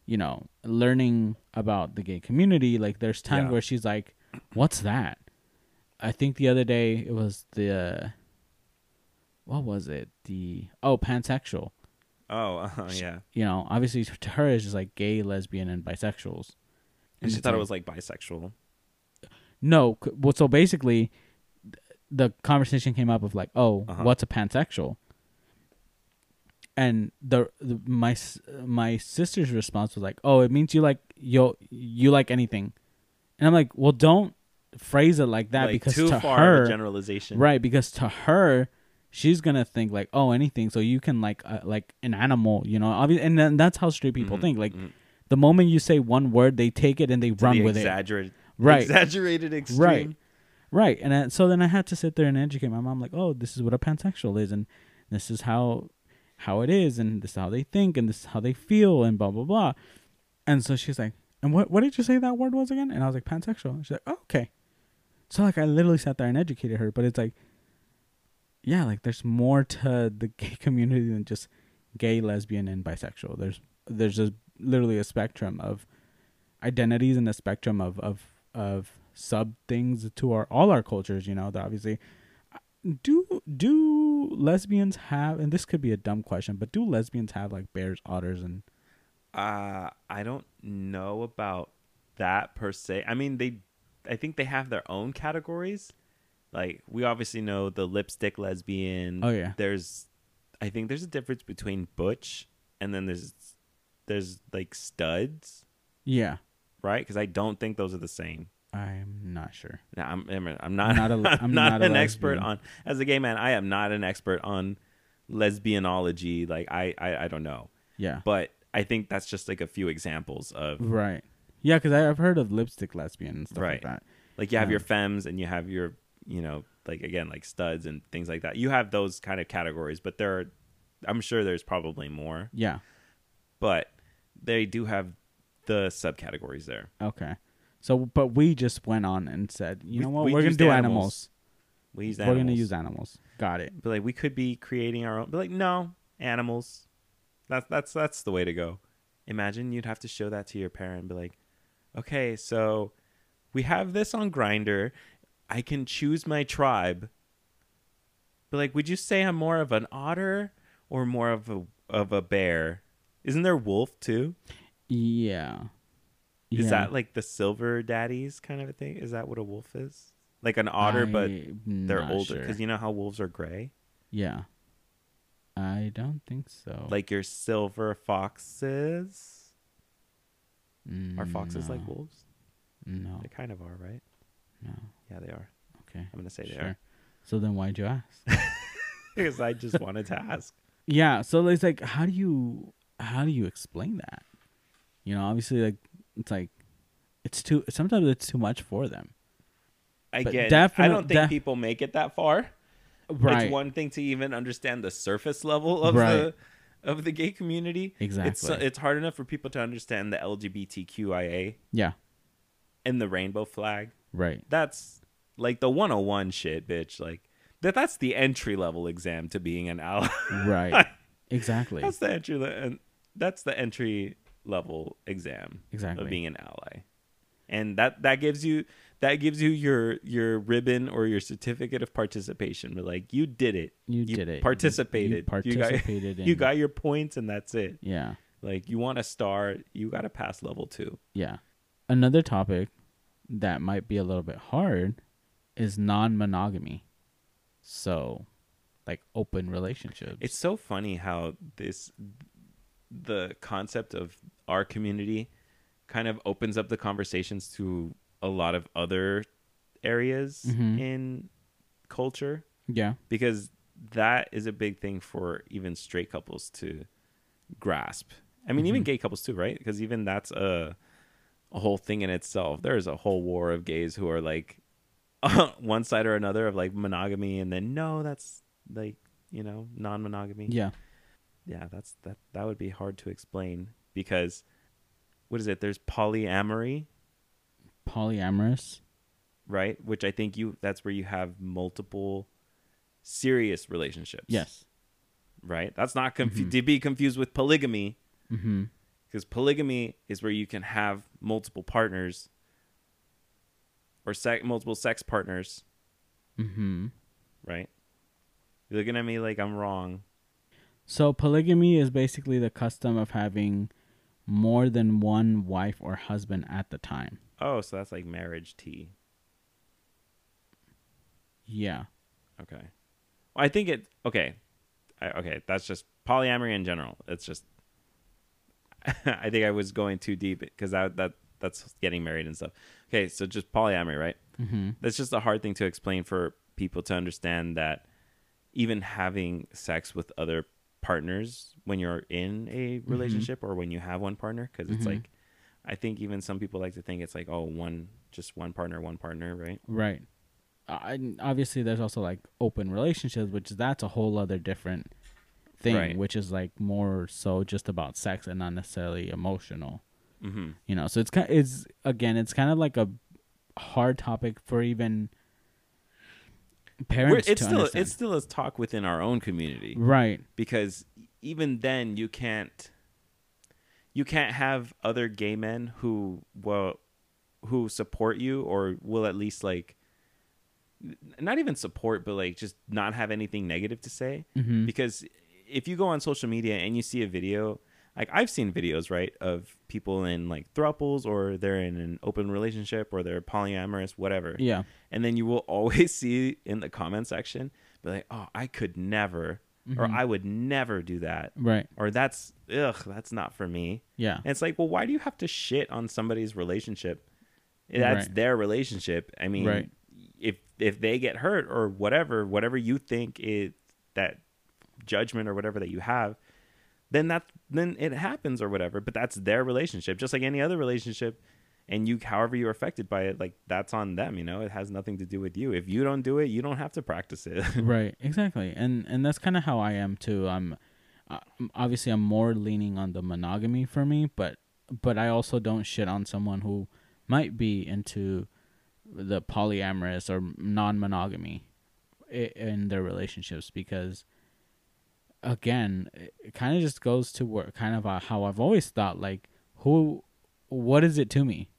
you know, learning about the gay community, like, there's times Yeah. where she's like, "What's that?" I think the other day it was the, what was it? The oh pansexual. Oh, (laughs) uh, yeah. You know, obviously to her it's just like gay, lesbian, and bisexuals. And she it's thought it was like bisexual. No, well, so basically, the conversation came up of like, oh, Uh-huh. what's a pansexual? And the, the my my sister's response was like, oh, it means you like you you like anything, and I'm like, well, don't phrase it like that like because too to far her, of a generalization. right? Because to her, she's gonna think like, oh, anything. So you can like uh, like an animal, you know? Obviously, and then that's how straight people Mhm, think. Like mhm. the moment you say one word, they take it and they To run the with it. Right. Exaggerated extreme. Right. Right. And I, so then I had to sit there and educate my mom, like, oh, this is what a pansexual is, and this is how how it is, and this is how they think, and this is how they feel, and blah blah blah. And so she's like, and what what did you say that word was again? And I was like, pansexual. And she's like, oh, okay. So like I literally sat there and educated her, but it's like, yeah, like there's more to the gay (laughs) community than just gay, lesbian, and bisexual. There's there's just literally a spectrum of identities and a spectrum of of of sub things to our all our cultures. You know, that obviously do do lesbians have and this could be a dumb question, but do lesbians have like bears, otters, and Uh, I don't know about that per se. I mean, they, I think they have their own categories. Like we obviously know the lipstick lesbian. oh yeah, There's, I think there's a difference between butch and then there's, there's like studs, yeah. right? Because I don't think those are the same. I'm not sure. Now, I'm, I'm not, I'm not a- (laughs) I'm I'm not, an expert on as a gay man. I am not an expert on lesbianology. Like I, I, I don't know, Yeah, but I think that's just like a few examples of right. Yeah, because I've heard of lipstick lesbian and stuff Right. like that. like you have your femmes and you have your you know like again like studs and things like that. You have those kind of categories, but there are, I'm sure there's probably more, Yeah. but they do have the subcategories there. Okay. So, but we just went on and said, you We- know what, we are gonna do animals. animals. We use We're animals. gonna use animals. Got it. But like we could be creating our own. But like no animals. That's that's that's the way to go. Imagine you'd have to show that to your parent and be like, okay, so we have this on Grindr. I can choose my tribe. But like, would you say I'm more of an otter or more of a of a bear? Isn't there wolf too? Yeah. Is Yeah. that like the silver daddies kind of a thing? Is that what a wolf is? like an otter, but I'm they're not older sure. because you know how wolves are gray, yeah. I don't think so. like your silver foxes. Mm, Are foxes like wolves? No, They kind of are, right? no. Yeah, they are. Okay, I'm gonna say they sure. are So then, why'd you ask? (laughs) because I just wanted to ask. yeah. So it's like, how do you how do you explain that? You know, obviously, like it's like it's too. Sometimes it's too much for them. I But get. I don't think def- people make it that far. Right. It's one thing to even understand the surface level of Right. the of the gay community. Exactly. It's it's hard enough for people to understand the LGBTQIA yeah. and the rainbow flag. Right. That's like the 101 shit, bitch. Like that that's the entry level exam to being an ally. Right. (laughs) exactly. that's the entry le- and that's the entry level exam Exactly. of being an ally. And that that gives you that gives you your your ribbon or your certificate of participation. But like you did it. You, you did it. participated. You You got- participated. in, You got your points and that's it. Yeah. Like you want a star, you got to pass level 2. Yeah. Another topic that might be a little bit hard is non-monogamy. So, like open relationships. It's so funny how this the concept of our community kind of opens up the conversations to a lot of other areas Mhm. in culture yeah. because that is a big thing for even straight couples to grasp. I mean, even Mhm. gay couples too, right? Because even that's a a whole thing in itself. There's a whole war of gays who are like (laughs) one side or another of like monogamy, and then no, that's like you know non-monogamy. Yeah. yeah, that's that. That would be hard to explain because what is it? There's polyamory, Polyamorous. right? Which I think you that's where you have multiple serious relationships. Yes. right? That's not confu- Mhm. to be confused with polygamy Mm-hmm. Because polygamy is where you can have multiple partners or multiple sex partners, Mm-hmm. right? You're looking at me like I'm wrong. So polygamy is basically the custom of having more than one wife or husband at the time. Oh, so that's like marriage tea. Yeah. Okay. Well, I think it. Okay. I, okay, that's just polyamory in general. It's just. (laughs) I think I was going too deep because that that that's getting married and stuff. Okay, so just polyamory, right? Mm-hmm. That's just a hard thing to explain for people to understand that even having sex with other partners when you're in a relationship or when you have one partner because it's Mhm. like I think even some people like to think it's like oh one just one partner one partner right Right. Uh, obviously, there's also like open relationships, which that's a whole other different thing, Right. which is like more so just about sex and not necessarily emotional. mm-hmm. You know, so it's kind. It's again, it's kind of like a hard topic for even parents it's still understand. it's still a talk within our own community right. because even then you can't you can't have other gay men who will who support you or will at least like not even support but like just not have anything negative to say Mm-hmm. because if you go on social media and you see a video like i've seen videos right of people in like thruples or they're in an open relationship or they're polyamorous whatever Yeah. and then you will (laughs) always see in the comment section be like oh i could never or Mhm. i would never do that Right. or that's ugh that's not for me Yeah. and it's like well why do you have to shit on somebody's relationship that's Right. their relationship i mean Right. if if they get hurt or whatever whatever you think it that judgment or whatever that you have then that then it happens or whatever but that's their relationship just like any other relationship. And you however you're affected by it like that's on them you know? It has nothing to do with you. If you don't do it you don't have to practice it. (laughs) Right exactly. And and that's kind of how i am too. I'm uh, obviously i'm more leaning on the monogamy for me but but i also don't shit on someone who might be into the polyamorous or non-monogamy in their relationships because again it, kind of just goes to where kind of uh, how i've always thought like who what is it to me?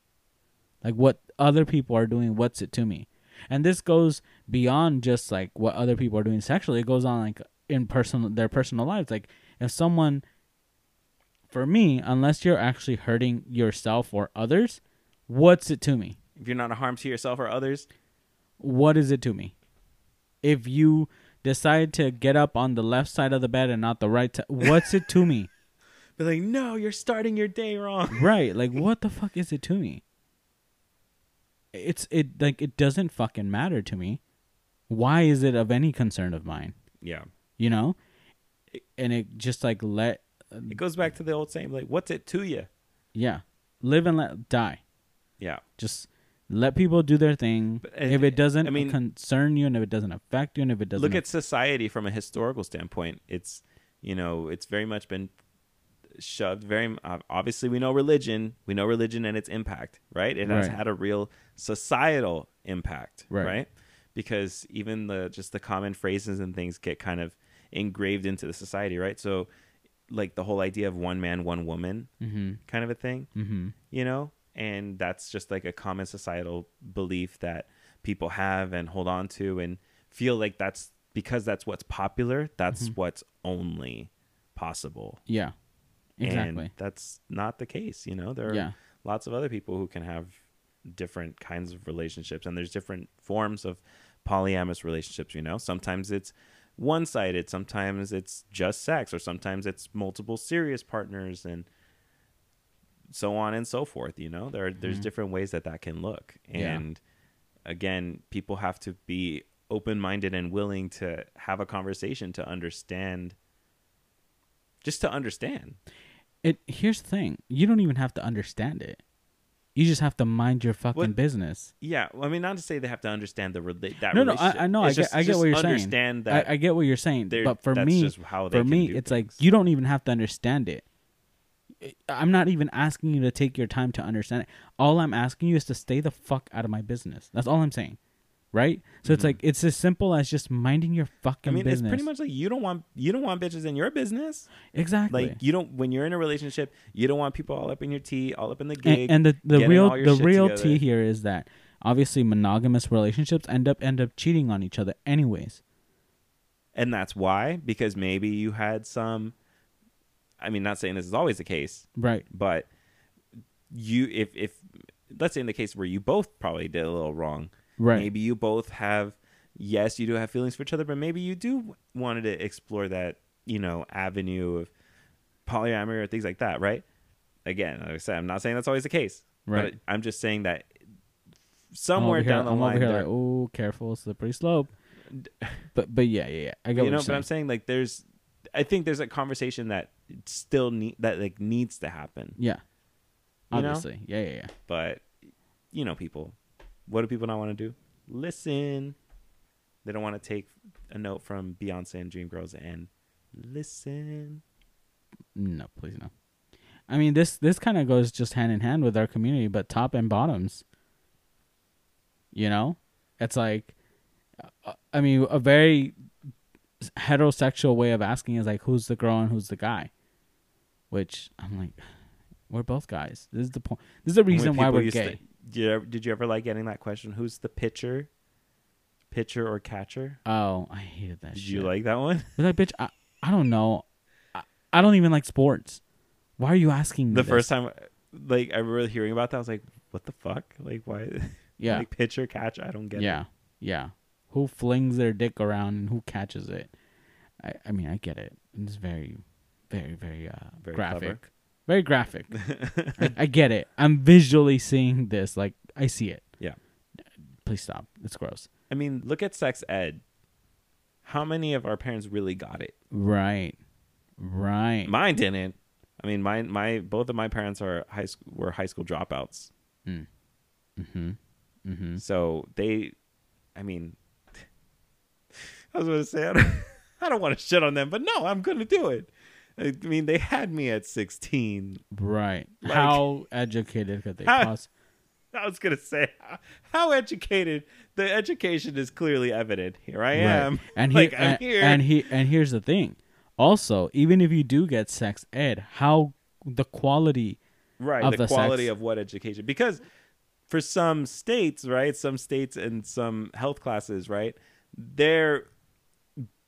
Like what other people are doing what's it to me? And this goes beyond just like what other people are doing sexually. It goes on like in personal their personal lives. Like if someone for me unless you're actually hurting yourself or others what's it to me? If you're not a harm to yourself or others? What is it to me? If you decide to get up on the left side of the bed and not the right, side, what's it to me? (laughs) Be like, no, you're starting your day wrong. (laughs) right? Like, what the fuck is it to me? It's it like it doesn't fucking matter to me. Why is it of any concern of mine? Yeah. You know, and it just like let uh, It goes back to the old saying, like, what's it to you? yeah, live and let die. Yeah. Just let people do their thing. But, if it doesn't I mean- concern you and if it doesn't affect you and if it doesn't Look at society from a historical standpoint. It's, you know, it's very much been shoved very uh, obviously we know religion we know religion and its impact right it has Right. had a real societal impact Right. right because even the just the common phrases and things get kind of engraved into the society right so like the whole idea of one man one woman mm-hmm. kind of a thing Mm-hmm. you know and that's just like a common societal belief that people have and hold on to and feel like that's because that's what's popular that's Mhm. what's only possible Yeah. Exactly. and that's not the case you know there are yeah. lots of other people who can have different kinds of relationships and there's different forms of polyamorous relationships you know sometimes it's one-sided sometimes it's just sex or sometimes it's multiple serious partners and so on and so forth you know there there's Mhm. different ways that that can look Yeah. and again people have to be open-minded and willing to have a conversation to understand just to understand It here's the thing. You don't even have to understand it. You just have to mind your fucking business. Yeah, well, I mean, not to say they have to understand the rela- that No, no, I-. I know, I It's get- I get what you're saying. understand that I, I get what you're saying, but for me, how for me, it's like you don't even have to understand it. I'm not even asking you to take your time to understand it. All I'm asking you is to stay the fuck out of my business. That's all I'm saying. Right? So it's Mhm. like it's as simple as just minding your fucking I mean, business. it's pretty much like you don't want you don't want bitches in your business. exactly. Like you don't when you're in a relationship, you don't want people all up in your tea, all up in the gig. and, and the the real the real together. tea here is that obviously monogamous relationships end up end up cheating on each other anyways. and that's why because maybe you had some. I mean, not saying this is always the case, Right. but you if if let's say in the case where you both probably did a little wrong, Right. maybe you both have yes you do have feelings for each other but maybe you do wanted to explore that you know avenue of polyamory or things like that right again like i said i'm not saying that's always the case Right. but i'm just saying that somewhere over down here, the I'm line like, oh, careful, slippery slope. But but yeah, yeah, yeah. I get you know but i'm saying like there's i think there's a conversation that still need that like needs to happen Yeah. You know? Obviously. Yeah, yeah, yeah. but you know people what do people not want to do listen they don't want to take a note from beyonce and dreamgirls and listen No, please no. I mean, this this kind of goes just hand in hand with our community, but top and bottoms. You know, it's like, uh, I mean, a very heterosexual way of asking is like, who's the girl and who's the guy? Which I'm like, we're both guys. This is the point. This is the reason why we're used to- gay. did, you ever, did you ever like getting that question who's the pitcher pitcher or catcher oh, I hated that did shit. you like that one was like, bitch, I, I don't know. I, I don't even like sports. Why are you asking me the this? first time like i remember hearing about that i was like what the fuck like why (laughs) Yeah. like pitcher catch i don't get yeah, it Yeah. yeah. Who flings their dick around and who catches it? I, I mean, I get it. It's very, very, very, uh, Very graphic. clever. Very graphic. (laughs) I, I get it. I'm visually seeing this. Like I see it. Yeah. Please stop. It's gross. i mean look at sex ed how many of our parents really got it Right. Right. mine didn't i mean mine my both of my parents are high school were high school dropouts mm-hmm. Mm-hmm. So they, I mean, (laughs) I was going to say I don't, (laughs) I don't want to shit on them, but no, I'm going to do it. I mean, they had me at 16. Right. Like- How educated could they How- (laughs) possibly? I was going to say how, (laughs) how educated the education is clearly evident. Here I am. And (laughs) like he, I'm and, here. and he and here's the thing. Also, even if you do get sex ed, how the quality right, of the, the quality sex. of what education because for some states, right, some states and some health classes, right, they're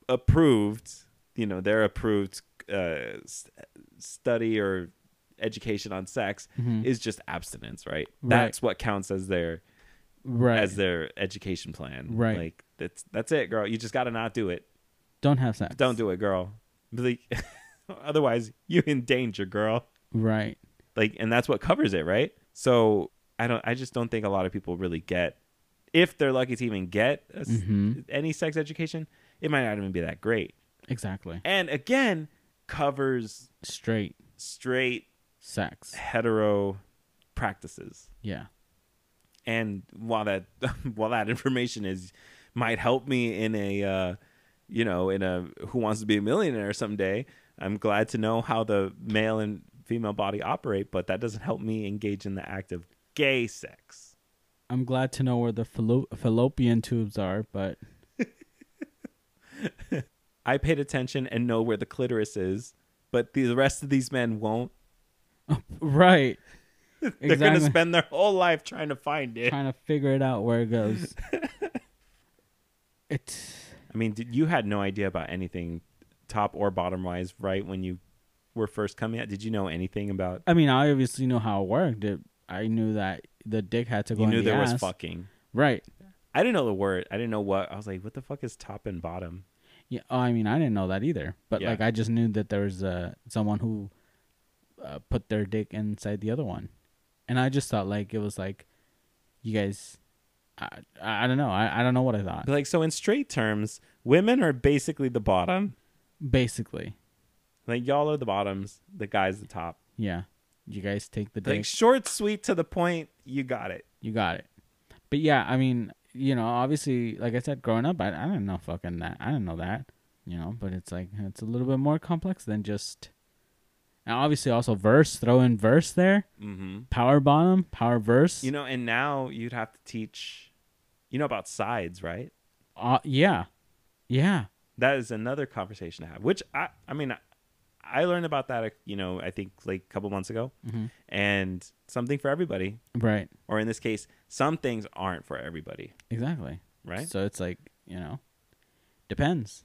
approved, you know, they're approved uh, study or education on sex Mhm. is just abstinence, right? Right. That's what counts as their right. as their education plan. Right. Like that's that's it, girl. You just got to not do it. don't have sex. Don't do it, girl. Like, (laughs) otherwise, you in danger, girl. Right. Like, and that's what covers it, right? So I don't. I just don't think a lot of people really get. If they're lucky to even get a s Mhm. any sex education, it might not even be that great. Exactly. And again, covers Straight straight sex. hetero practices. Yeah. and while that (laughs) while that information is might help me in a uh, you know in a who wants to be a millionaire someday i'm glad to know how the male and female body operate but that doesn't help me engage in the act of gay sex I'm glad to know where the fallo- fallopian tubes are, but (laughs) i paid attention and know where the clitoris is but the rest of these men won't (laughs) right. (laughs) they're Exactly. gonna spend their whole life trying to find it Trying to figure it out where it goes. (laughs) it's i mean did, you had no idea about anything top or bottom wise right when you were first coming out did you know anything about I mean, I obviously know how it worked. It, I knew that the dick had to go you knew the there was fucking Right. I didn't know the word. I didn't know what. I was like, what the fuck is top and bottom? Yeah. Oh, I mean, I didn't know that either. But Yeah. like, I just knew that there was uh, someone who uh, put their dick inside the other one, and I just thought like it was like, you guys, I, I don't know. I, I don't know what I thought. But like, so in straight terms, women are basically the bottom. Basically, Like y'all are the bottoms, the guys the top. yeah. You guys take the dick. Like short, sweet, to the point. You got it. You got it. But yeah, I mean, you know, obviously, like I said, growing up, I, I didn't know fucking that. I didn't know that, you know, but it's like, it's a little bit more complex than just. And obviously, also verse, throw in verse there. Mm-hmm. Power bottom, power verse. You know, and now you'd have to teach. You know about sides, right? uh, yeah. Yeah. That is another conversation to have. Which I, I mean, I, learned about that. You know, I think like a couple months ago, hmm and something for everybody. Right. Or in this case, some things aren't for everybody, Exactly. right? So it's like, you know, depends.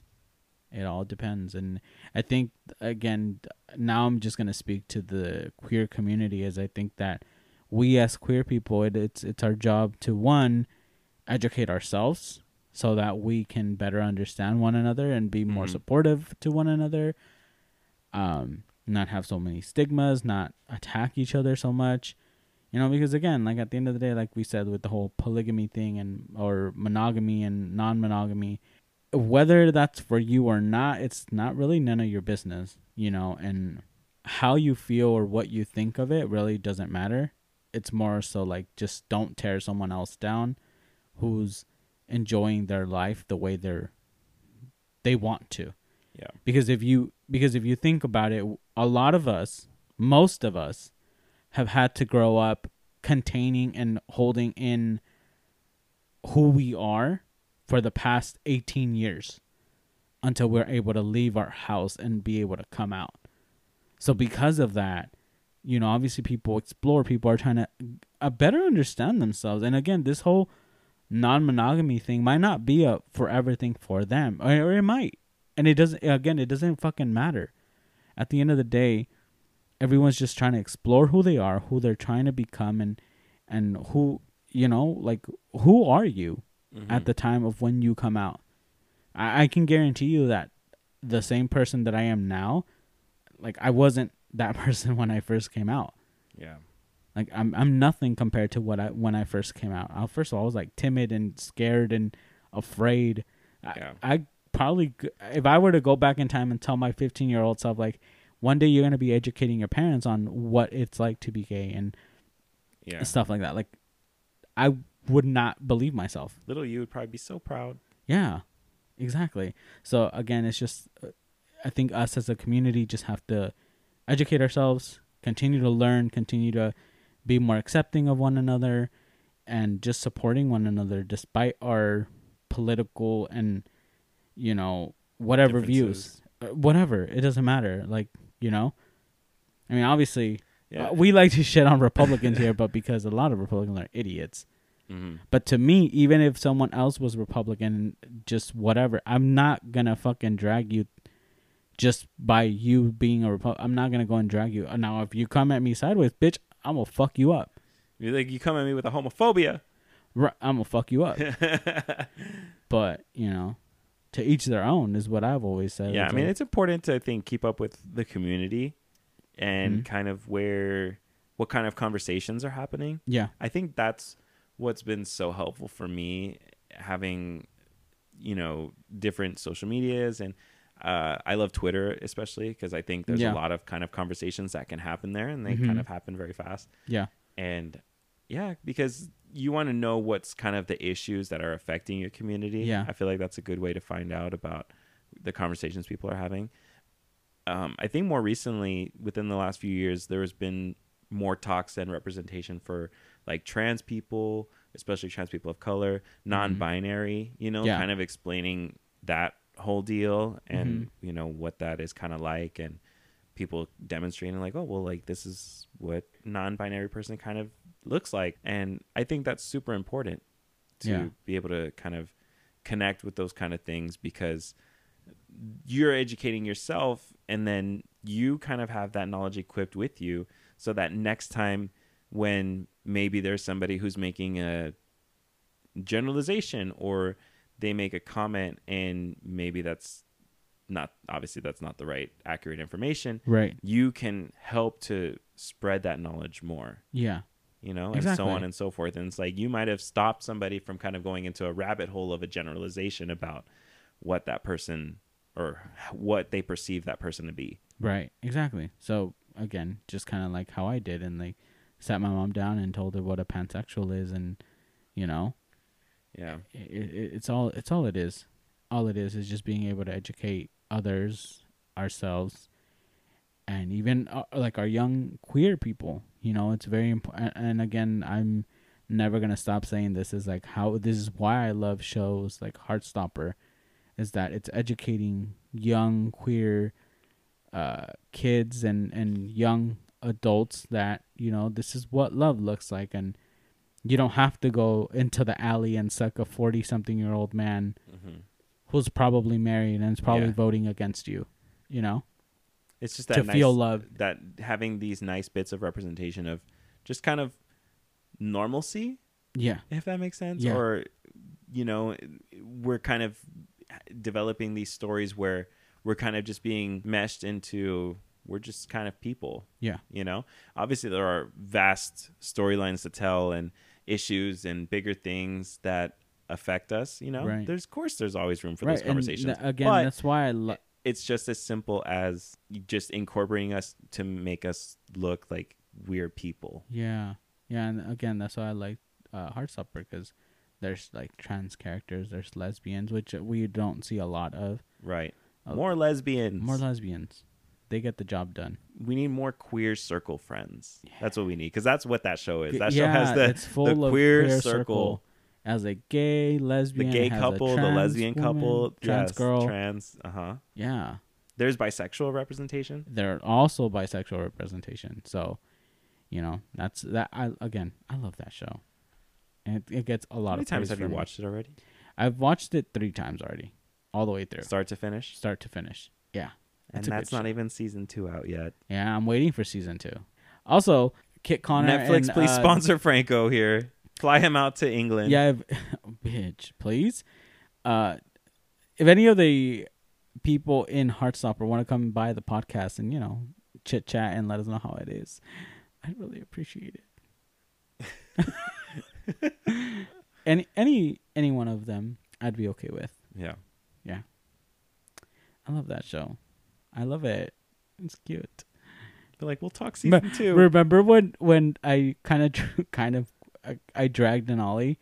It all depends. And I think, again, now I'm just going to speak to the queer community as I think that we as queer people, it, it's, it's our job to, one, educate ourselves so that we can better understand one another and be more Mhm. supportive to one another. Um, not have so many stigmas, not attack each other so much. You know, because again, like at the end of the day, like we said with the whole polygamy thing and or monogamy and non-monogamy, whether that's for you or not, it's not really none of your business, you know, and how you feel or what you think of it really doesn't matter. It's more so like just don't tear someone else down who's enjoying their life the way they're they want to Yeah. because if you because if you think about it a lot of us most of us have had to grow up containing and holding in who we are for the past 18 years until we're able to leave our house and be able to come out. So because of that you know obviously people explore people are trying to uh, better understand themselves. And again this whole non-monogamy thing might not be a forever thing for them or, or it might and it doesn't again it doesn't fucking matter at the end of the day everyone's just trying to explore who they are who they're trying to become and and who you know like who are you Mhm. at the time of when you come out I, I can guarantee you that the same person that i am now like i wasn't that (laughs) person when i first came out yeah. like I'm I'm nothing compared to what I when I first came out. I, first of all, I was like timid and scared and afraid. Yeah. I, I probably if I were to go back in time and tell my 15 year old self like one day you're gonna be educating your parents on what it's like to be gay and Yeah. stuff like that. Like I would not believe myself. Little you would probably be so proud. Yeah, exactly. So again, it's just uh, I think us as a community just have to educate ourselves, continue to learn, continue to be more accepting of one another, and just supporting one another despite our political and you know whatever views, Uh, whatever it doesn't matter. Like you know, I mean, obviously. Yeah. Uh, we like to (laughs) shit on Republicans here, but because a lot of Republicans are idiots. Mhm. But to me, even if someone else was Republican, just whatever, I'm not gonna fucking drag you just by you being a Republican. I'm not gonna go and drag you. Now, if you come at me sideways, bitch, I'm gonna fuck you up. You're like you come at me with a homophobia. Ri- I'm gonna fuck you up. (laughs) but you know, to each their own is what I've always said. yeah, I mean, like- it's important to I think keep up with the community and Mhm. kind of where what kind of conversations are happening. yeah, I think that's what's been so helpful for me having you know different social medias and uh, I love Twitter especially because I think there's Yeah. a lot of kind of conversations that can happen there and they Mhm. kind of happen very fast yeah, and yeah because you want to know what's kind of the issues that are affecting your community Yeah. I feel like that's a good way to find out about the conversations people are having um, I think more recently within the last few years there has been more talks and representation for like trans people especially trans people of color non-binary you know Mm-hmm. Yeah. kind of explaining that whole deal and you know what that is kind of like and people demonstrating like oh well like this is what non-binary person kind of looks like and i think that's super important to Yeah. be able to kind of connect with those kind of things because you're educating yourself and then you kind of have that knowledge equipped with you so that next time when maybe there's somebody who's making a generalization or they make a comment and maybe that's not obviously that's not the right accurate information right, you can help to spread that knowledge more. Yeah, you know and so on and so forth. And it's like you might have stopped somebody from kind of going into a rabbit hole of a generalization about what that person or what they perceive that person to be. Right, exactly. So again, just kind of like how I did, and like sat my mom down and told her what a pansexual is, and you know, yeah. it, it, it's all it's all it is. All it is is just being able to educate others, ourselves, and even uh, like our young queer people. You know, it's very important. And again, I'm never gonna stop saying this. Is like how this is why I love shows like Heartstopper, is that it's educating young queer uh, kids and and young adults that you know this is what love looks like and you don't have to go into the alley and suck a 40 something year old man hmm who's probably married and is probably Yeah. voting against you you know it's just that to nice, feel love that having these nice bits of representation of just kind of normalcy yeah. if that makes sense Yeah. or you know we're kind of developing these stories where we're kind of just being meshed into we're just kind of people yeah. you know? Obviously there are vast storylines to tell and issues and bigger things that affect us you know? Right. there's of course there's always room for right those conversations th- again but that's why i lo- it's just as simple as just incorporating us to make us look like we're people. Yeah. Yeah and again that's why i like uh heartstopper because there's like trans characters there's lesbians which we don't see a lot of. Right. Uh, more lesbians. more lesbians. They get the job done. We need more queer circle friends. That's what we need because that's what that show is. That show has the, it's full the of queer, queer circle, circle. As a gay lesbian, the gay it has a couple, the lesbian woman, couple, trans yes, girl trans. Uh huh. yeah There's bisexual representation. there are also bisexual representation so you know that's that i again i love that show and it, it gets a lot How many of times have you me. watched it already? i've watched it three times already all the way through Start to finish, start to finish yeah and that's not show. even season two out yet. yeah i'm waiting for season two also kit connor Netflix, and, please uh, sponsor Franco here. Fly him out to England. Yeah, if, (laughs) bitch, please. Uh, if any of the people in Heartstopper want to come by the podcast and you know chit chat and let us know how it is, I'd really appreciate it. (laughs) any any any one of them, I'd be okay with. yeah. Yeah. I love that show. I love it. It's cute. But like, we'll talk season two. Remember when when I (laughs) kind of kind of I, I dragged Denali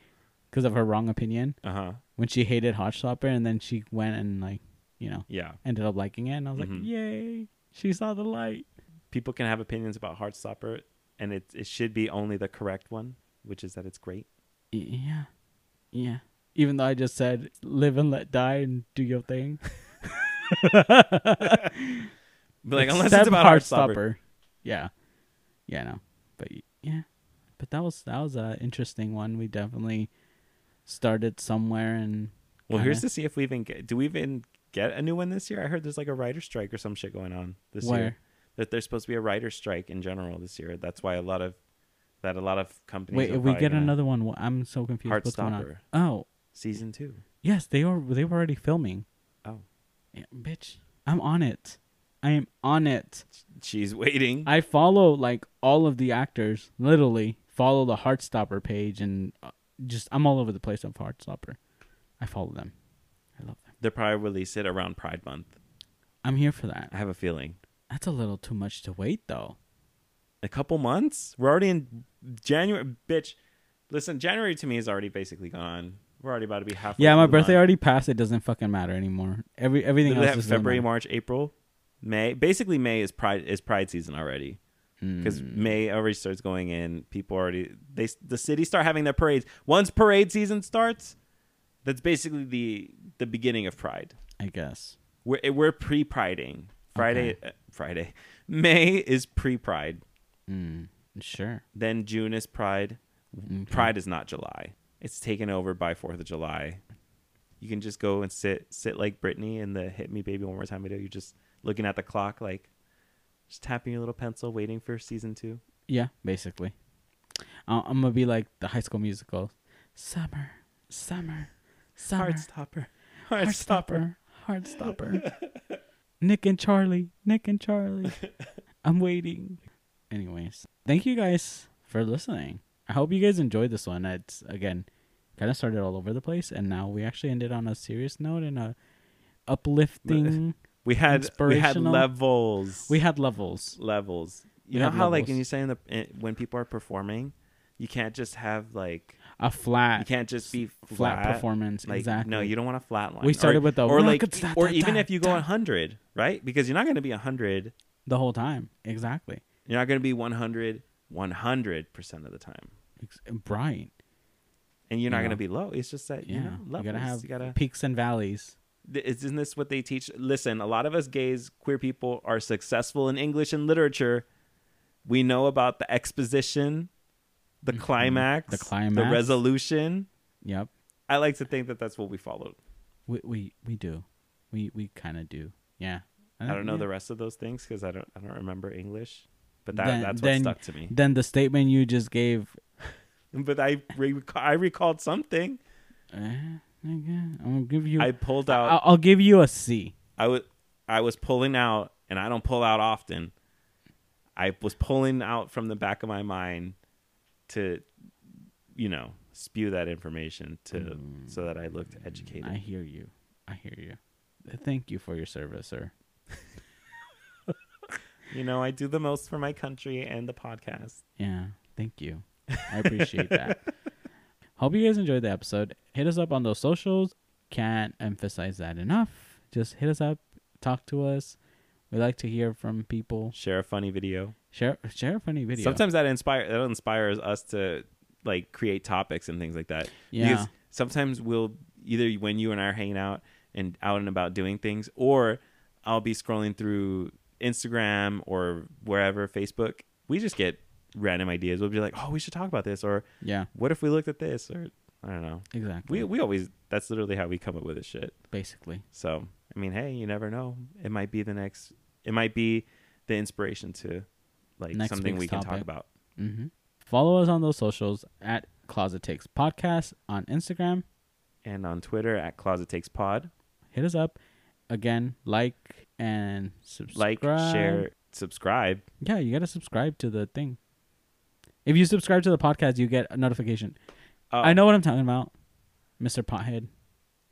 because of her wrong opinion Uh huh. when she hated Hot Heartstopper and then she went and like you know Yeah. ended up liking it and I was Mhm. like yay she saw the light People can have opinions about Heartstopper, and it it should be only the correct one, which is that it's great. Y- yeah yeah even though I just said live and let die and do your thing (laughs) (laughs) But like, unless it's Except about Heartstopper. yeah yeah no but y- yeah but that was that was a interesting one we definitely started somewhere and Well, here's kinda- to see if we even get. Do we even get a new one this year? I heard there's like a writer strike or some shit going on this where year. That there's supposed to be a writer strike in general this year. That's why a lot of that a lot of companies. Wait, are if we get another one, I'm so confused. What's going on? Heartstopper Oh, season two. yes, they are. They were already filming. Oh. Yeah, bitch, I'm on it. I am on it. She's waiting. I follow like all of the actors. Literally follow the Heartstopper page and uh, just I'm all over the place on Heartstopper. I follow them. I love them. They'll probably release it around Pride Month. I'm here for that. I have a feeling. That's a little too much to wait though. A couple months. We're already in January. Bitch, listen. January to me is already basically gone. We're already about to be halfway. Yeah, my birthday month. already passed. It doesn't fucking matter anymore. Every everything They else have just February. March, April, May. Basically, May is Pride is Pride season already. Because Mm. May already starts going in. People already they the city start having their parades. Once parade season starts, that's basically the the beginning of Pride. I guess. We're we're pre priding. Friday uh, Friday (laughs) May is pre Pride. Mm. Sure. Then June is Pride. Okay. Pride is not July. It's taken over by Fourth of July. You can just go and sit sit like Britney in the "Hit Me Baby One More Time" video. You're just looking at the clock, like just tapping your little pencil, waiting for season two. Yeah, basically. Uh, I'm gonna be like the High School Musical. Summer, summer, summer. Heartstopper. Heartstopper, Heartstopper. (laughs) Nick and Charlie, Nick and Charlie. (laughs) I'm waiting. Anyways, thank you guys for listening. I hope you guys enjoyed this one. It's again kind of started all over the place, and now we actually ended on a serious note and a uplifting. We had we had levels. we had levels. levels. We You know had how like levels. when you say in the eh, when people are performing, you can't just have like A flat, you can't just be flat, flat, performance. Like exactly. no, you don't want a flat line. We started or, with the or like rockets, or da, even da, if you go da. 100, right? Because you're not going to be 100. the whole time. Exactly. You're not going to be 100 100% of the time. Right. And you're not Yeah. going to be low. It's just that Yeah. you know, you levels. gotta have you gotta peaks and valleys. Isn't this what they teach? Listen, a lot of us gays, queer people, are successful in English and literature. We know about the exposition, the Mhm. climax, The climax, the resolution. Yep. I like to think that that's what we followed. We we we do. We we kind of do. Yeah. I don't know yeah. the rest of those things because I don't I don't remember English, but that Then- that's then- what stuck to me. Then the statement you just gave. (laughs) But I re- I recalled something. Uh, gonna give you. I pulled out. I'll, I'll give you a C. I was I was pulling out, and I don't pull out often. I was pulling out from the back of my mind to, you know, spew that information to Mm. so that I looked educated. I hear you. I hear you. Thank you for your service, sir. (laughs) You know, I do the most for my country and the podcast. Yeah. Thank you. I appreciate that. (laughs) Hope you guys enjoyed the episode. Hit us up on those socials. Can't emphasize that enough. Just hit us up. Talk to us. We like to hear from people. Share a funny video. Share share a funny video. Sometimes that inspire that inspires us to like create topics and things like that. yeah. Because sometimes we'll either when you and I are hanging out and out and about doing things, or I'll be scrolling through Instagram or wherever, Facebook. We just get random ideas. We'll be like, oh, we should talk about this, or Yeah. what if we looked at this, or I don't know. Exactly. We we always that's literally how we come up with this shit. basically. So I mean, hey, you never know. It might be the next. It might be the inspiration to like Next something we can talk topic. about. hmm Follow us on those socials at Closet Takes Podcast on Instagram. And on Twitter at Closet Takes Pod, Hit us up. Again, like and subscribe. like, share, subscribe. Yeah, you gotta subscribe to the thing. If you subscribe to the podcast, you get a notification. Uh, I know what I'm talking about, Mister Pothead.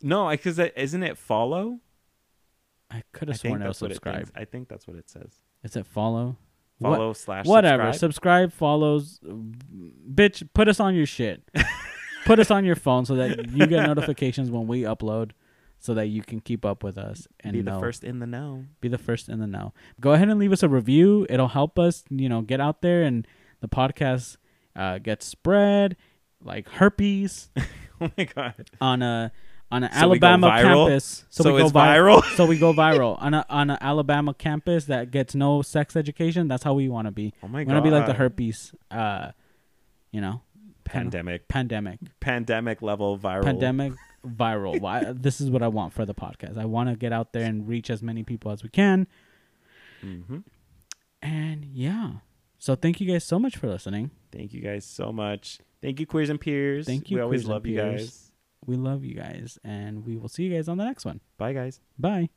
No, because isn't it follow? I could have sworn I was what subscribe. I think that's what it says. Is it follow? What- Follow slash Whatever. subscribe. Subscribe, follows, bitch. Put us on your shit. (laughs) put us on your phone so that you get notifications when we upload, so that you can keep up with us and Be the know- first in the know. be the first in the know. Go ahead and leave us a review. It'll help us, you know, get out there and the podcast uh, gets spread like herpes (laughs) oh my god. on a on an So Alabama campus. So, we go vi- viral. (laughs) so we go viral on a on an Alabama campus that gets no sex education. That's how we want to be. oh my We god. want to be like the herpes, uh, you know, pandemic. pandemic, Pandemic level viral. pandemic, viral. Why? (laughs) This is what I want for the podcast. I want to get out there and reach as many people as we can. hmm And yeah. So thank you guys so much for listening. Thank you guys so much. Thank you, queers and peers. Thank you, We always love you guys. We love you guys, and we will see you guys on the next one. Bye, guys. Bye.